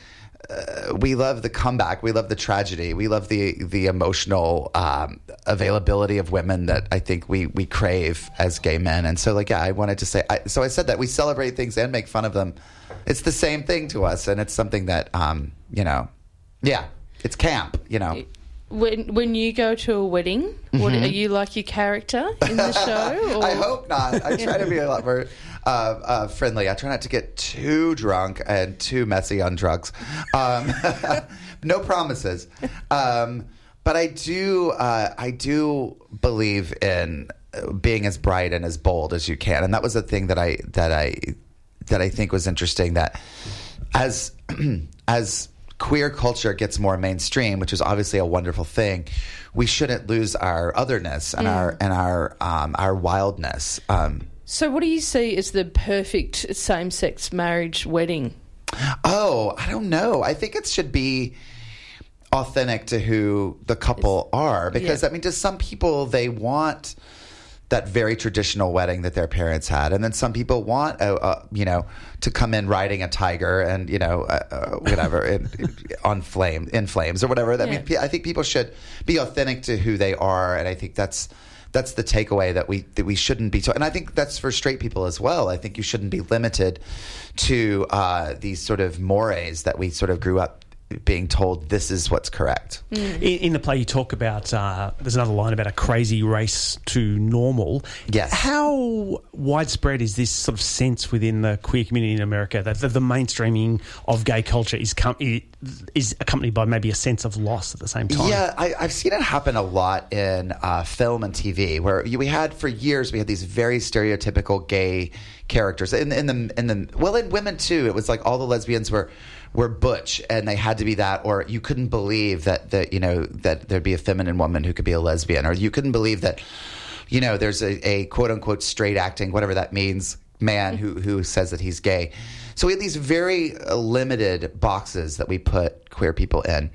uh, we love the comeback. We love the tragedy. We love the the emotional um, availability of women that I think we we crave as gay men. And so, like, yeah, I wanted to say. I, so I said that we celebrate things and make fun of them. It's the same thing to us, and it's something that um, you know, yeah, it's camp. You know. When when you go to a wedding, what, are you like your character in the show? Or? I hope not. I try to be a lot more uh, uh, friendly. I try not to get too drunk and too messy on drugs. Um, no promises. Um, but I do. Uh, I do believe in being as bright and as bold as you can, and that was the thing that I that I that I think was interesting. That as as queer culture gets more mainstream, which is obviously a wonderful thing, we shouldn't lose our otherness and our and our um, our wildness. Um, So, what do you see as the perfect same-sex marriage wedding? oh, I don't know. I think it should be authentic to who the couple are because yeah. I mean, to some people they want that very traditional wedding that their parents had, and then some people want, a, a, you know, to come in riding a tiger and you know, uh, uh, whatever, in, on flame, in flames or whatever. I mean, I think people should be authentic to who they are, and I think that's that's the takeaway that we that we shouldn't be. To- and I think that's for straight people as well. I think you shouldn't be limited to uh, these sort of mores that we sort of grew up being told this is what's correct. In, in the play, you talk about uh, there's another line about a crazy race to normal. Yes. How widespread is this sort of sense within the queer community in America that the, the mainstreaming of gay culture is com- is accompanied by maybe a sense of loss at the same time? Yeah, I, I've seen it happen a lot in uh, film and TV, where we had for years we had these very stereotypical gay characters. In, in the in the well, in women too, it was like all the lesbians were were butch, and they had to be that, or you couldn't believe that that you know that there'd be a feminine woman who could be a lesbian, or you couldn't believe that you know there's a, a quote unquote straight acting, whatever that means, man who who says that he's gay. So we had these very limited boxes that we put queer people in.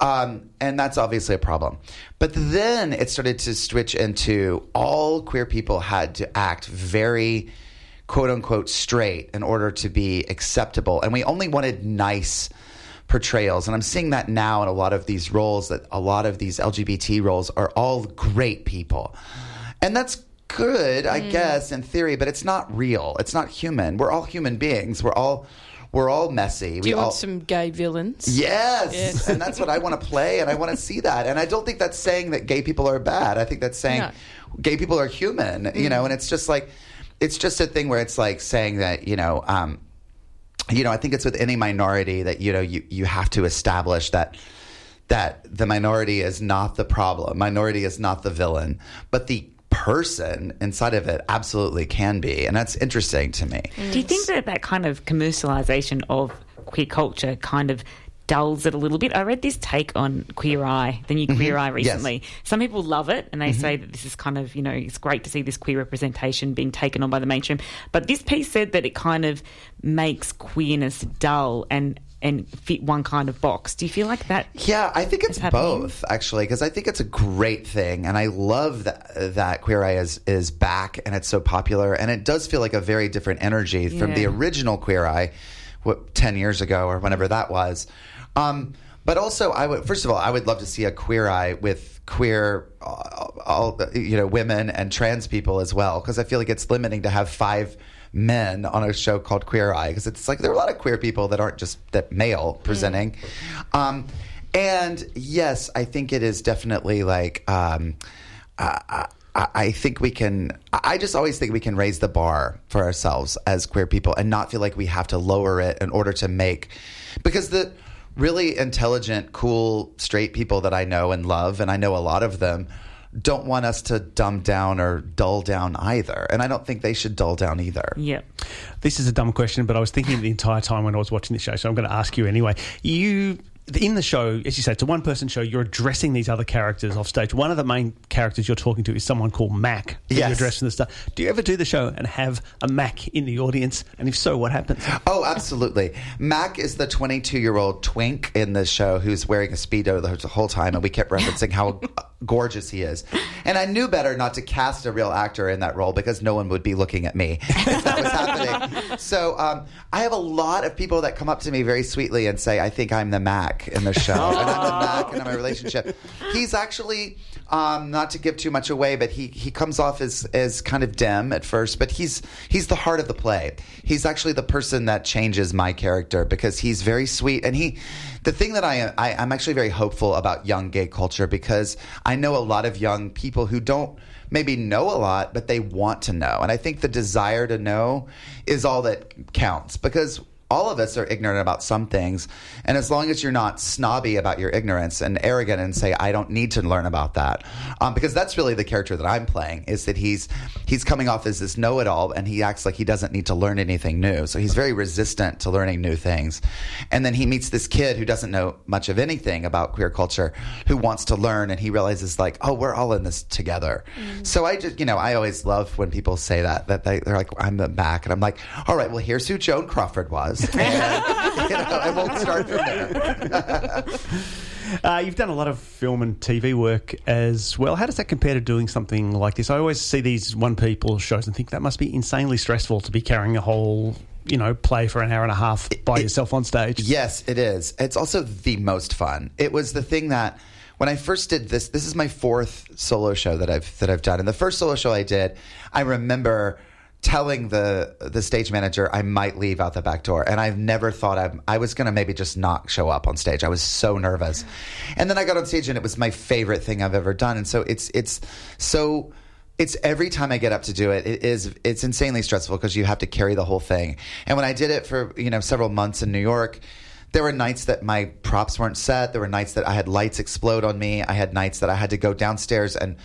Um, and that's obviously a problem. But then it started to switch into all queer people had to act very quote unquote straight in order to be acceptable. And we only wanted nice portrayals. And I'm seeing that now in a lot of these roles that a lot of these LGBT roles are all great people. And that's good, I mm. guess, in theory, but it's not real. It's not human. We're all human beings. We're all we're all messy. Do you all want some gay villains? Yes. Yes. and that's what I want to play, and I want to see that. And I don't think that's saying that gay people are bad. I think that's saying No. gay people are human, you mm. know, and it's just like, it's just a thing where it's like saying that, you know, um, you know, I think it's with any minority that, you know, you, you have to establish that that the minority is not the problem. Minority is not the villain, but the person inside of it absolutely can be. And that's interesting to me. Do you think that that kind of commercialization of queer culture kind of dulls it a little bit? I read this take on Queer Eye, the new Queer mm-hmm. Eye recently. Some people love it and they mm-hmm. say that this is kind of, you know, it's great to see this queer representation being taken on by the mainstream. But this piece said that it kind of makes queerness dull and and fit one kind of box. Do you feel like that? Yeah, I think it's both actually, because I think it's a great thing, and I love that that Queer Eye is is back and it's so popular, and it does feel like a very different energy from the original Queer Eye, what ten years ago or whenever that was. Um, but also, I would first of all, I would love to see a Queer Eye with queer, uh, all you know, women and trans people as well, because I feel like it's limiting to have five men on a show called Queer Eye because it's like there are a lot of queer people that aren't just that male presenting. Um, and yes, I think it is definitely like. Um, I, I I think we can. I just always think we can raise the bar for ourselves as queer people and not feel like we have to lower it in order to make. Because the really intelligent, cool, straight people that I know and love, and I know a lot of them, don't want us to dumb down or dull down either. And I don't think they should dull down either. Yep. This is a dumb question, but I was thinking the entire time when I was watching the show, so I'm going to ask you anyway. You in the show, as you say, it's a one person show. You're addressing these other characters off stage. One of the main characters you're talking to is someone called Mac. Yes. You're addressing the stuff. Do you ever do the show and have a Mac in the audience? And if so, what happens? Oh, absolutely. Mac is the 22 year old twink in the show who's wearing a Speedo the whole time, and we kept referencing how gorgeous he is. And I knew better not to cast a real actor in that role because no one would be looking at me if that was happening. So um, I have a lot of people that come up to me very sweetly and say, I think I'm the Mac in the show. and I'm the Mac in my relationship. He's actually, um, not to give too much away, but he, he comes off as, as kind of dim at first, but he's, he's the heart of the play. He's actually the person that changes my character because he's very sweet. And he, the thing that I, I I'm actually very hopeful about young gay culture because I know a lot of young people who don't maybe know a lot, but they want to know. And I think the desire to know is all that counts because all of us are ignorant about some things. And as long as you're not snobby about your ignorance and arrogant and say, I don't need to learn about that. Um, because that's really the character that I'm playing is that he's, he's coming off as this know-it-all and he acts like he doesn't need to learn anything new. So he's very resistant to learning new things. And then he meets this kid who doesn't know much of anything about queer culture who wants to learn and he realizes like, oh, we're all in this together. So I just, you know, I always love when people say that, that they, they're like, I'm the Mac. And I'm like, all right, well, here's who Joan Crawford was. You know, I won't start from there. Uh, you've done a lot of film and TV work as well. How does that compare to doing something like this? I always see these one people shows and think that must be insanely stressful to be carrying a whole, you know, play for an hour and a half by it- yourself on stage. Yes, it is. It's also the most fun. It was the thing that when I first did this, this is my fourth solo show that I've that I've done. And the first solo show I did, I remember telling the the stage manager I might leave out the back door, and I've never thought I I was going to maybe just not show up on stage. I was so nervous, and then I got on stage, and it was my favorite thing I've ever done. And so it's it's so it's every time I get up to do it, it is it's insanely stressful because you have to carry the whole thing. And when I did it for you know several months in New York, there were nights that my props weren't set. There were nights that I had lights explode on me. I had nights that I had to go downstairs and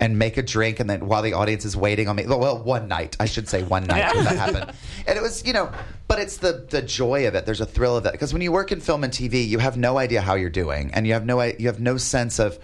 and make a drink, and then while the audience is waiting on me. Well, one night I should say one night when that happened, and it was you know, but it's the the joy of it. There's a thrill of it because when you work in film and TV, you have no idea how you're doing, and you have no you have no sense of.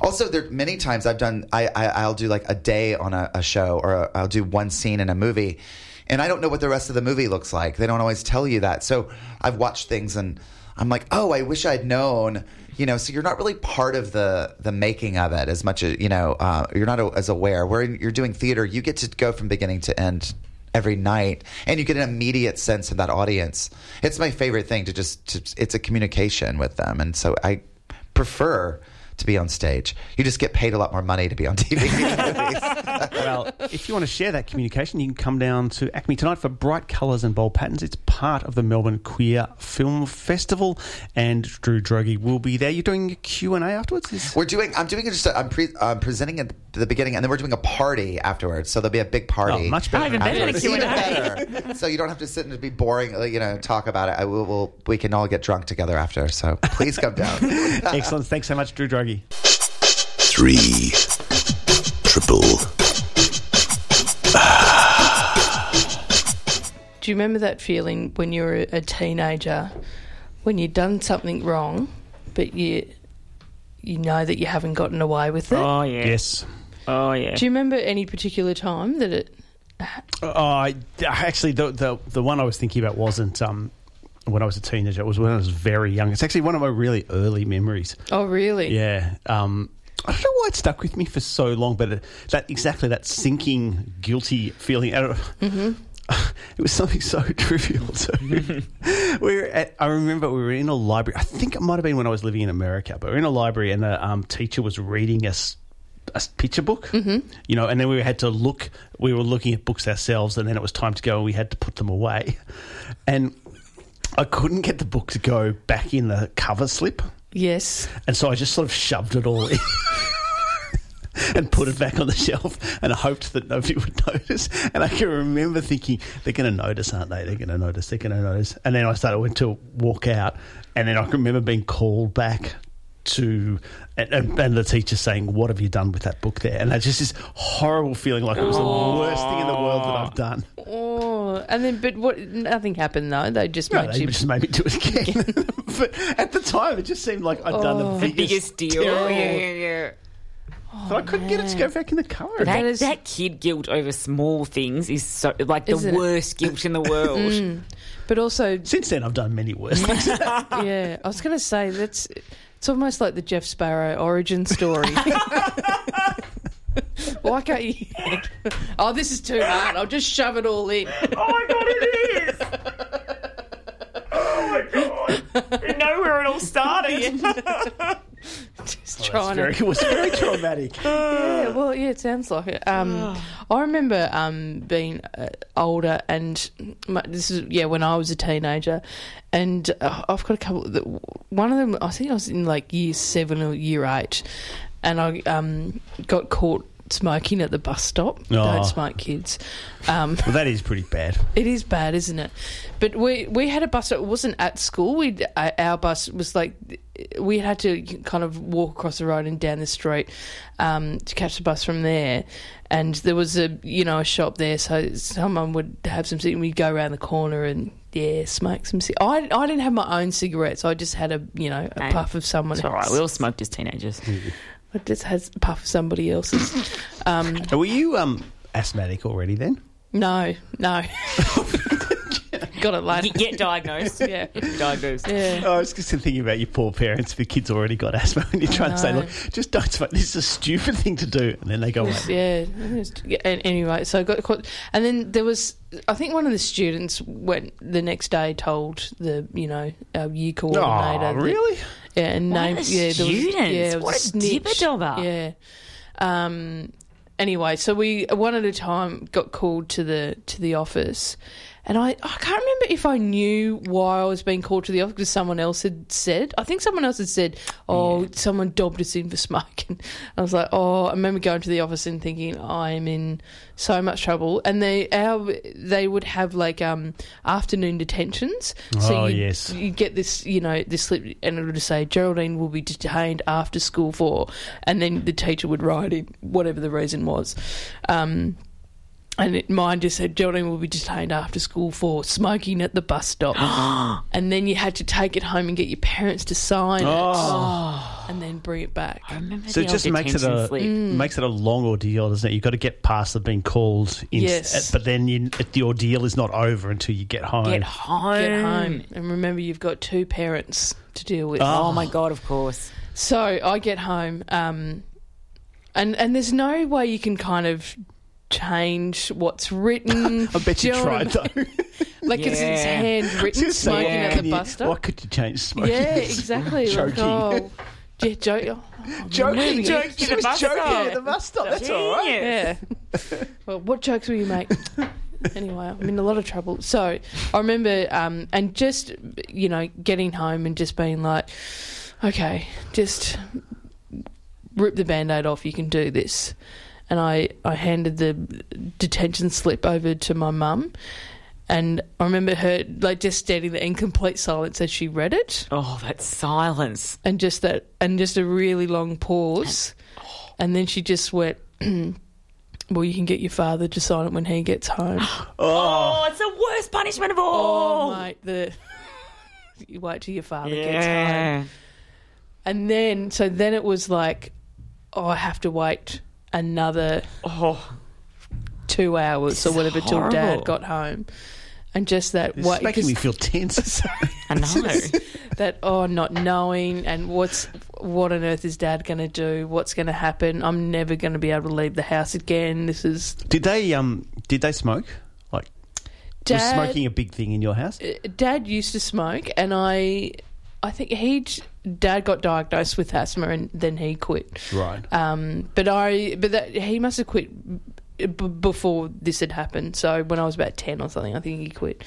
Also, there many times I've done. I, I I'll do like a day on a, a show, or i I'll do one scene in a movie, and I don't know what the rest of the movie looks like. They don't always tell you that. So I've watched things, and I'm like, oh, I wish I'd known. You know, so you're not really part of the the making of it as much as you know. Uh, you're not as aware. Where you're doing theater, you get to go from beginning to end every night and you get an immediate sense of that audience it's my favorite thing to just to, it's a communication with them and so i prefer to be on stage you just get paid a lot more money to be on tv well, if you want to share that communication, you can come down to Acme tonight for Bright Colours and Bold Patterns. It's part of the Melbourne Queer Film Festival, and Drew Droege will be there. You're doing a Q and A afterwards. Is- we're doing i'm doing just a, i'm pre, I'm presenting at the beginning and then we're doing a party afterwards so there'll be a big party Oh, much better. Oh, even better than a. Q&A. Even better. so you don't have to sit and be boring you know talk about it i will we'll, we can all get drunk together after so please come down Excellent. Thanks so much, Drew Droege. Three. Triple. Do you remember that feeling when you were a teenager, when you'd done something wrong, but you you know that you haven't gotten away with it? Oh yeah. Yes. Oh yeah. Do you remember any particular time that it? Oh, I- actually, the, the the one I was thinking about wasn't um, when I was a teenager. It was when I was very young. It's actually one of my really early memories. Oh, really? Yeah. Um, I don't know why it stuck with me for so long, but it, that exactly that sinking, guilty feeling. Out of, It was something so trivial too. we were at, I remember we were in a library. I think it might have been when I was living in America, but we were in a library and the um, teacher was reading us a picture book, mm-hmm. you know, and then we had to look. We were looking at books ourselves, and then it was time to go, and we had to put them away. And I couldn't get the book to go back in the cover slip. Yes. And so I just sort of shoved it all in. And put it back on the shelf, and I hoped that nobody would notice. And I can remember thinking, "They're going to notice, aren't they? They're going to notice. They're going to notice." And then I started went to walk out, and then I can remember being called back to, and, and, and the teacher saying, "What have you done with that book there?" And that's just this horrible feeling, like it was the worst thing in the world that I've done. Oh, and then but what? Nothing happened though. They just No, made they you. just made me do it again. but at the time, it just seemed like I'd done the the biggest, biggest deal. terrible- Yeah, yeah, yeah. But I couldn't get it to go back in the cover. That, is- that kid guilt over small things is so like the Isn't it? worst guilt in the world. Mm. But also, Since then, I've done many worse things. yeah, I was going to say that's It's almost like the Jeff Sparrow origin story. Why can't you? oh, this is too hard. I'll just shove it all in. Oh my god, it is! oh my god! You know where it all started. Just trying Very, to. it was very traumatic. Yeah, well, yeah, it sounds like it. Um, I remember um, being uh, older, and my, this is yeah when I was a teenager, and uh, I've got a couple. That, one of them, I think I was in like year seven or year eight, and I um, got caught smoking at the bus stop. Oh. Don't smoke, kids. Um, Well, that is pretty bad. it is bad, isn't it? But we we had a bus. It wasn't at school. We uh, our bus was like we had to kind of walk across the road and down the street um, to catch the bus from there. And there was a you know a shop there, so someone would have some. We'd go around the corner and yeah, smoke some. Cig- I I didn't have my own cigarettes. I just had a you know a No, puff of someone. It's all right. We all smoked as teenagers. I just had a puff of somebody else's. Um, Were you um, asthmatic already then? no, no. Got it later. Get, get diagnosed. Yeah. Diagnosed. Yeah. Oh, I was just thinking about your poor parents. The kids already got asthma, and you're trying to say, know. "Look, just don't smoke. This is a stupid thing to do." And then they go, Yes, away. yeah. yeah, and Anyway, so I got caught, and then there was. I think one of the students went the next day told the you know our year coordinator. "Oh, that- really?" Yeah, and named the yeah, there was, students? yeah, What a dibber-dobber. Yeah. Um. Anyway, so we one at a time got called to the to the office, and I, I can't remember if I knew why I was being called to the office because someone else had said. I think someone else had said, "Oh, someone dobbed us in for smoking." I was like, "Oh," I remember going to the office and thinking, "I'm in so much trouble." And they our they would have like um afternoon detentions. Oh, you, yes. you get this, you know, this slip, and it would say Geraldine will be detained after school for, and then the teacher would write in whatever the reason was. Um, and it, mine just said Geraldine will be detained after school for smoking at the bus stop. and then you had to take it home and get your parents to sign Oh. it, and then bring it back. Remember So the it just makes it detention a slip? Mm. makes it a long ordeal, doesn't it? You've got to get past the being called, in, Yes. Uh, but then you, the ordeal is not over until you get home. Get home. Get home, and remember you've got two parents to deal with. Ah. Oh my god! Of course. So I get home, um, and and there's no way you can kind of change what's written. I bet you Do know tried what I mean? though. like it's, it's handwritten, Just say, smoking Yeah. at the you- bus stop. What could you change? Smoking. yeah, exactly. Like, Joking. oh, yeah, joke. Oh, I'm joking, joking. it. She the was bus joking stop. at the bus stop. That's all right. Yeah. well, what jokes will you make? anyway, I'm in a lot of trouble. So I remember, um, and just you know, getting home and just being like, okay, just rip the band-aid off. You can do this. And I, I handed the detention slip over to my mum. And I remember her like just standing there in complete silence as she read it, Oh, that silence. and just that, and just a really long pause, and oh. then she just went, "Well, you can get your father to sign it when he gets home." Oh, it's the worst punishment of all. Oh, mate, the you wait till your father gets home, yeah. and then so then it was like, oh, I have to wait another Oh, two hours or whatever till horrible. Dad got home, and just that This wait, is making 'cause me feel tense. I know. that oh, not knowing and what's what on earth is Dad going to do? What's going to happen? I'm never going to be able to leave the house again. This is did they um did they smoke? Like was Dad. smoking a big thing in your house? Uh, Dad used to smoke, and I, I think he, Dad got diagnosed with asthma, and then he quit. Right. Um, but I, but that he must have quit b- before this had happened. So when I was about ten or something, I think he quit.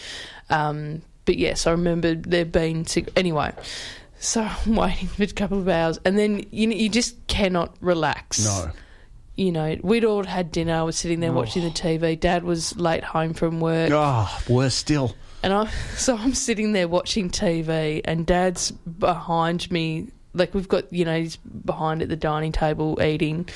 Um, but yes, I remember there being anyway. So I'm waiting for a couple of hours, and then you you just cannot relax. No. You know, we'd all had dinner. I was sitting there watching the TV. Dad was late home from work. Oh, worse still. And I, so I'm sitting there watching TV, and Dad's behind me. Like we've got, you know, he's behind at the dining table eating,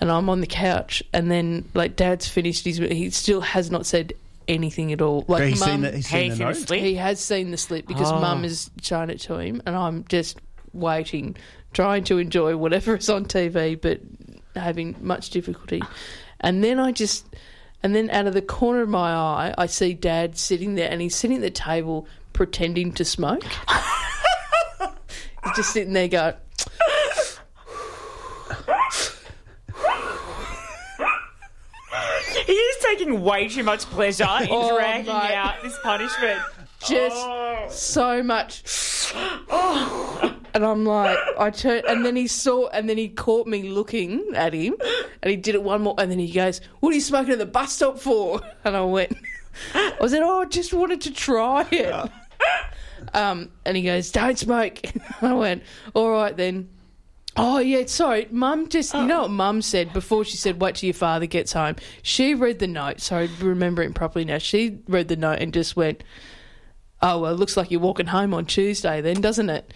and I'm on the couch. And then, like, Dad's finished his. He still has not said anything at all. Like, he's seen Mum, the, he's Hey, seen the seen the note. slip? he has seen the slip because Oh. Mum has shown it to him, and I'm just waiting, trying to enjoy whatever is on TV, but having much difficulty. And then I just, and then out of the corner of my eye, I see Dad sitting there, and he's sitting at the table pretending to smoke. He's just sitting there going, He is taking way too much pleasure in Oh, dragging mate. out this punishment. just Oh. so much. Oh. And I'm like, I turn, and then he saw, and then he caught me looking at him, and he did it one more, and then he goes, "What are you smoking at the bus stop for?" And I went, I said, "Oh, I just wanted to try it." Um, and he goes, "Don't smoke." I went, "All right then." Oh yeah, sorry. Mum just you know what Mum said before she said wait till your father gets home. She read the note, so I remember it properly now. She read the note and just went, Oh well, it looks like you're walking home on Tuesday then, doesn't it?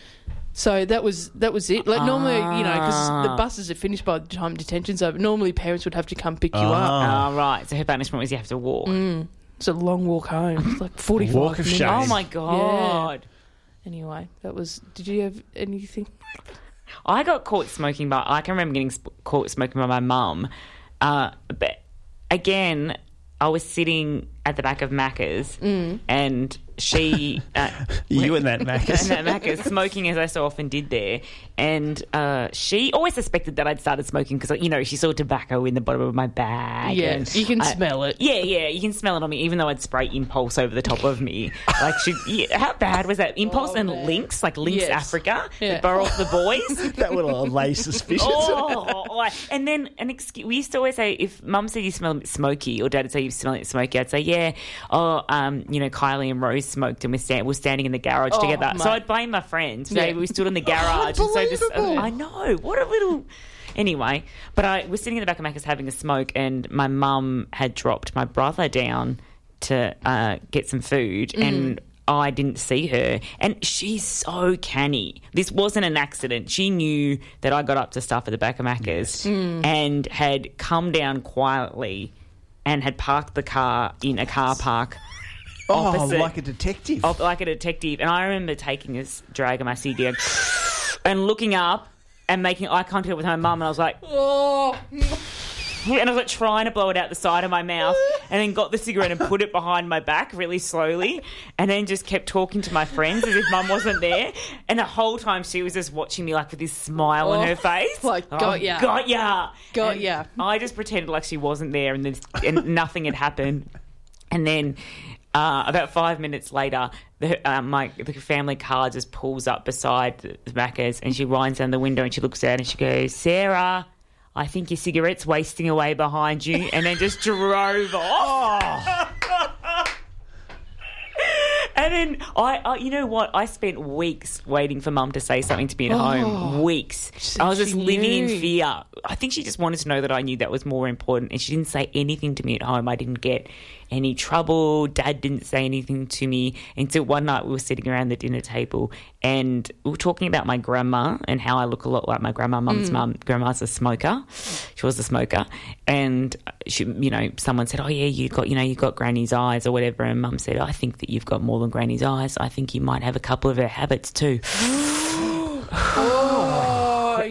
So that was that was it. Like normally, you know, because the ah. buses are finished by the time detention's over. Normally, parents would have to come pick you up. Oh, right. So her punishment was you have to walk. Mm. It's a long walk home. It's like forty five Walk of minutes. shame. Oh, my God. Anyway, that was. Did you have anything? I got caught smoking by. I can remember getting sp- caught smoking by my mum. Uh, but again, I was sitting at the back of Macca's, and she, uh, You and that Macca's. and that Macca's smoking as I so often did there, and uh, she always suspected that I'd started smoking because you know she saw tobacco in the bottom of my bag. Yeah, you can I- smell it. Yeah, yeah, you can smell it on me, even though I'd spray Impulse over the top of me. Like, she, yeah, how bad was that? Impulse Oh, and man. Lynx, like Lynx Yes. Africa, Yeah. that bore off the boys. that would allay suspicion. Oh, like- and then an excuse, we used to always say if Mum said you smell smoky, or Dad would say you smell it smoky, I'd say yeah. Oh, um, you know, Kylie and Rose smoked, and we're, stand- we're standing in the garage Oh, together. So. I'd blame my friends. Yeah. So we stood in the garage, and so this, Unbelievable. I know what a little. Anyway, but I was sitting in the back of Macca's having a smoke, and my mum had dropped my brother down to uh, get some food, Mm. and I didn't see her. And she's so canny. This wasn't an accident. She knew that I got up to stuff at the back of Macca's Mm. and had come down quietly and had parked the car in a car park. Oh, opposite- like a detective. of, like a detective. And I remember taking this drag of my CD and, and looking up and making eye contact with my mum. And I was like, Oh, and I was like trying to blow it out the side of my mouth, and then got the cigarette and put it behind my back really slowly, and then just kept talking to my friends as if mum wasn't there. And the whole time she was just watching me like with this smile on Oh, her face, like, got ya. got ya, Got And ya. I just pretended like she wasn't there, and then and nothing had happened. And then uh, about five minutes later, the, uh, my the family car just pulls up beside the the Macca's, and she winds down the window and she looks out and she goes, "Sarah." I think your cigarette's wasting away behind you, and then just drove off. And then I, I, you know what? I spent weeks waiting for Mum to say something to me at oh. home. Weeks. I was just living in fear. I think she just wanted to know that I knew that was more important, and she didn't say anything to me at home. I didn't get any trouble. Dad didn't say anything to me until one night we were sitting around the dinner table and we were talking about my grandma and how I look a lot like my grandma. Mum's mm. mum, grandma's a smoker. She was a smoker, and she, you know, someone said, "Oh yeah, you got, you know, you got Granny's eyes or whatever," and Mum said, "I think that you've got more than Granny's eyes. I think you might have a couple of her habits too." oh,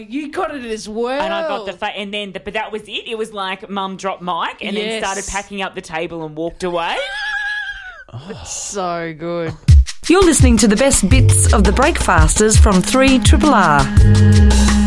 you got it as well. And I got the fa- and then the, but that was it. It was like Mum dropped mic and then Yes. started packing up the table and walked away. so good. You're listening to the best bits of the Breakfasters from 3 Triple R.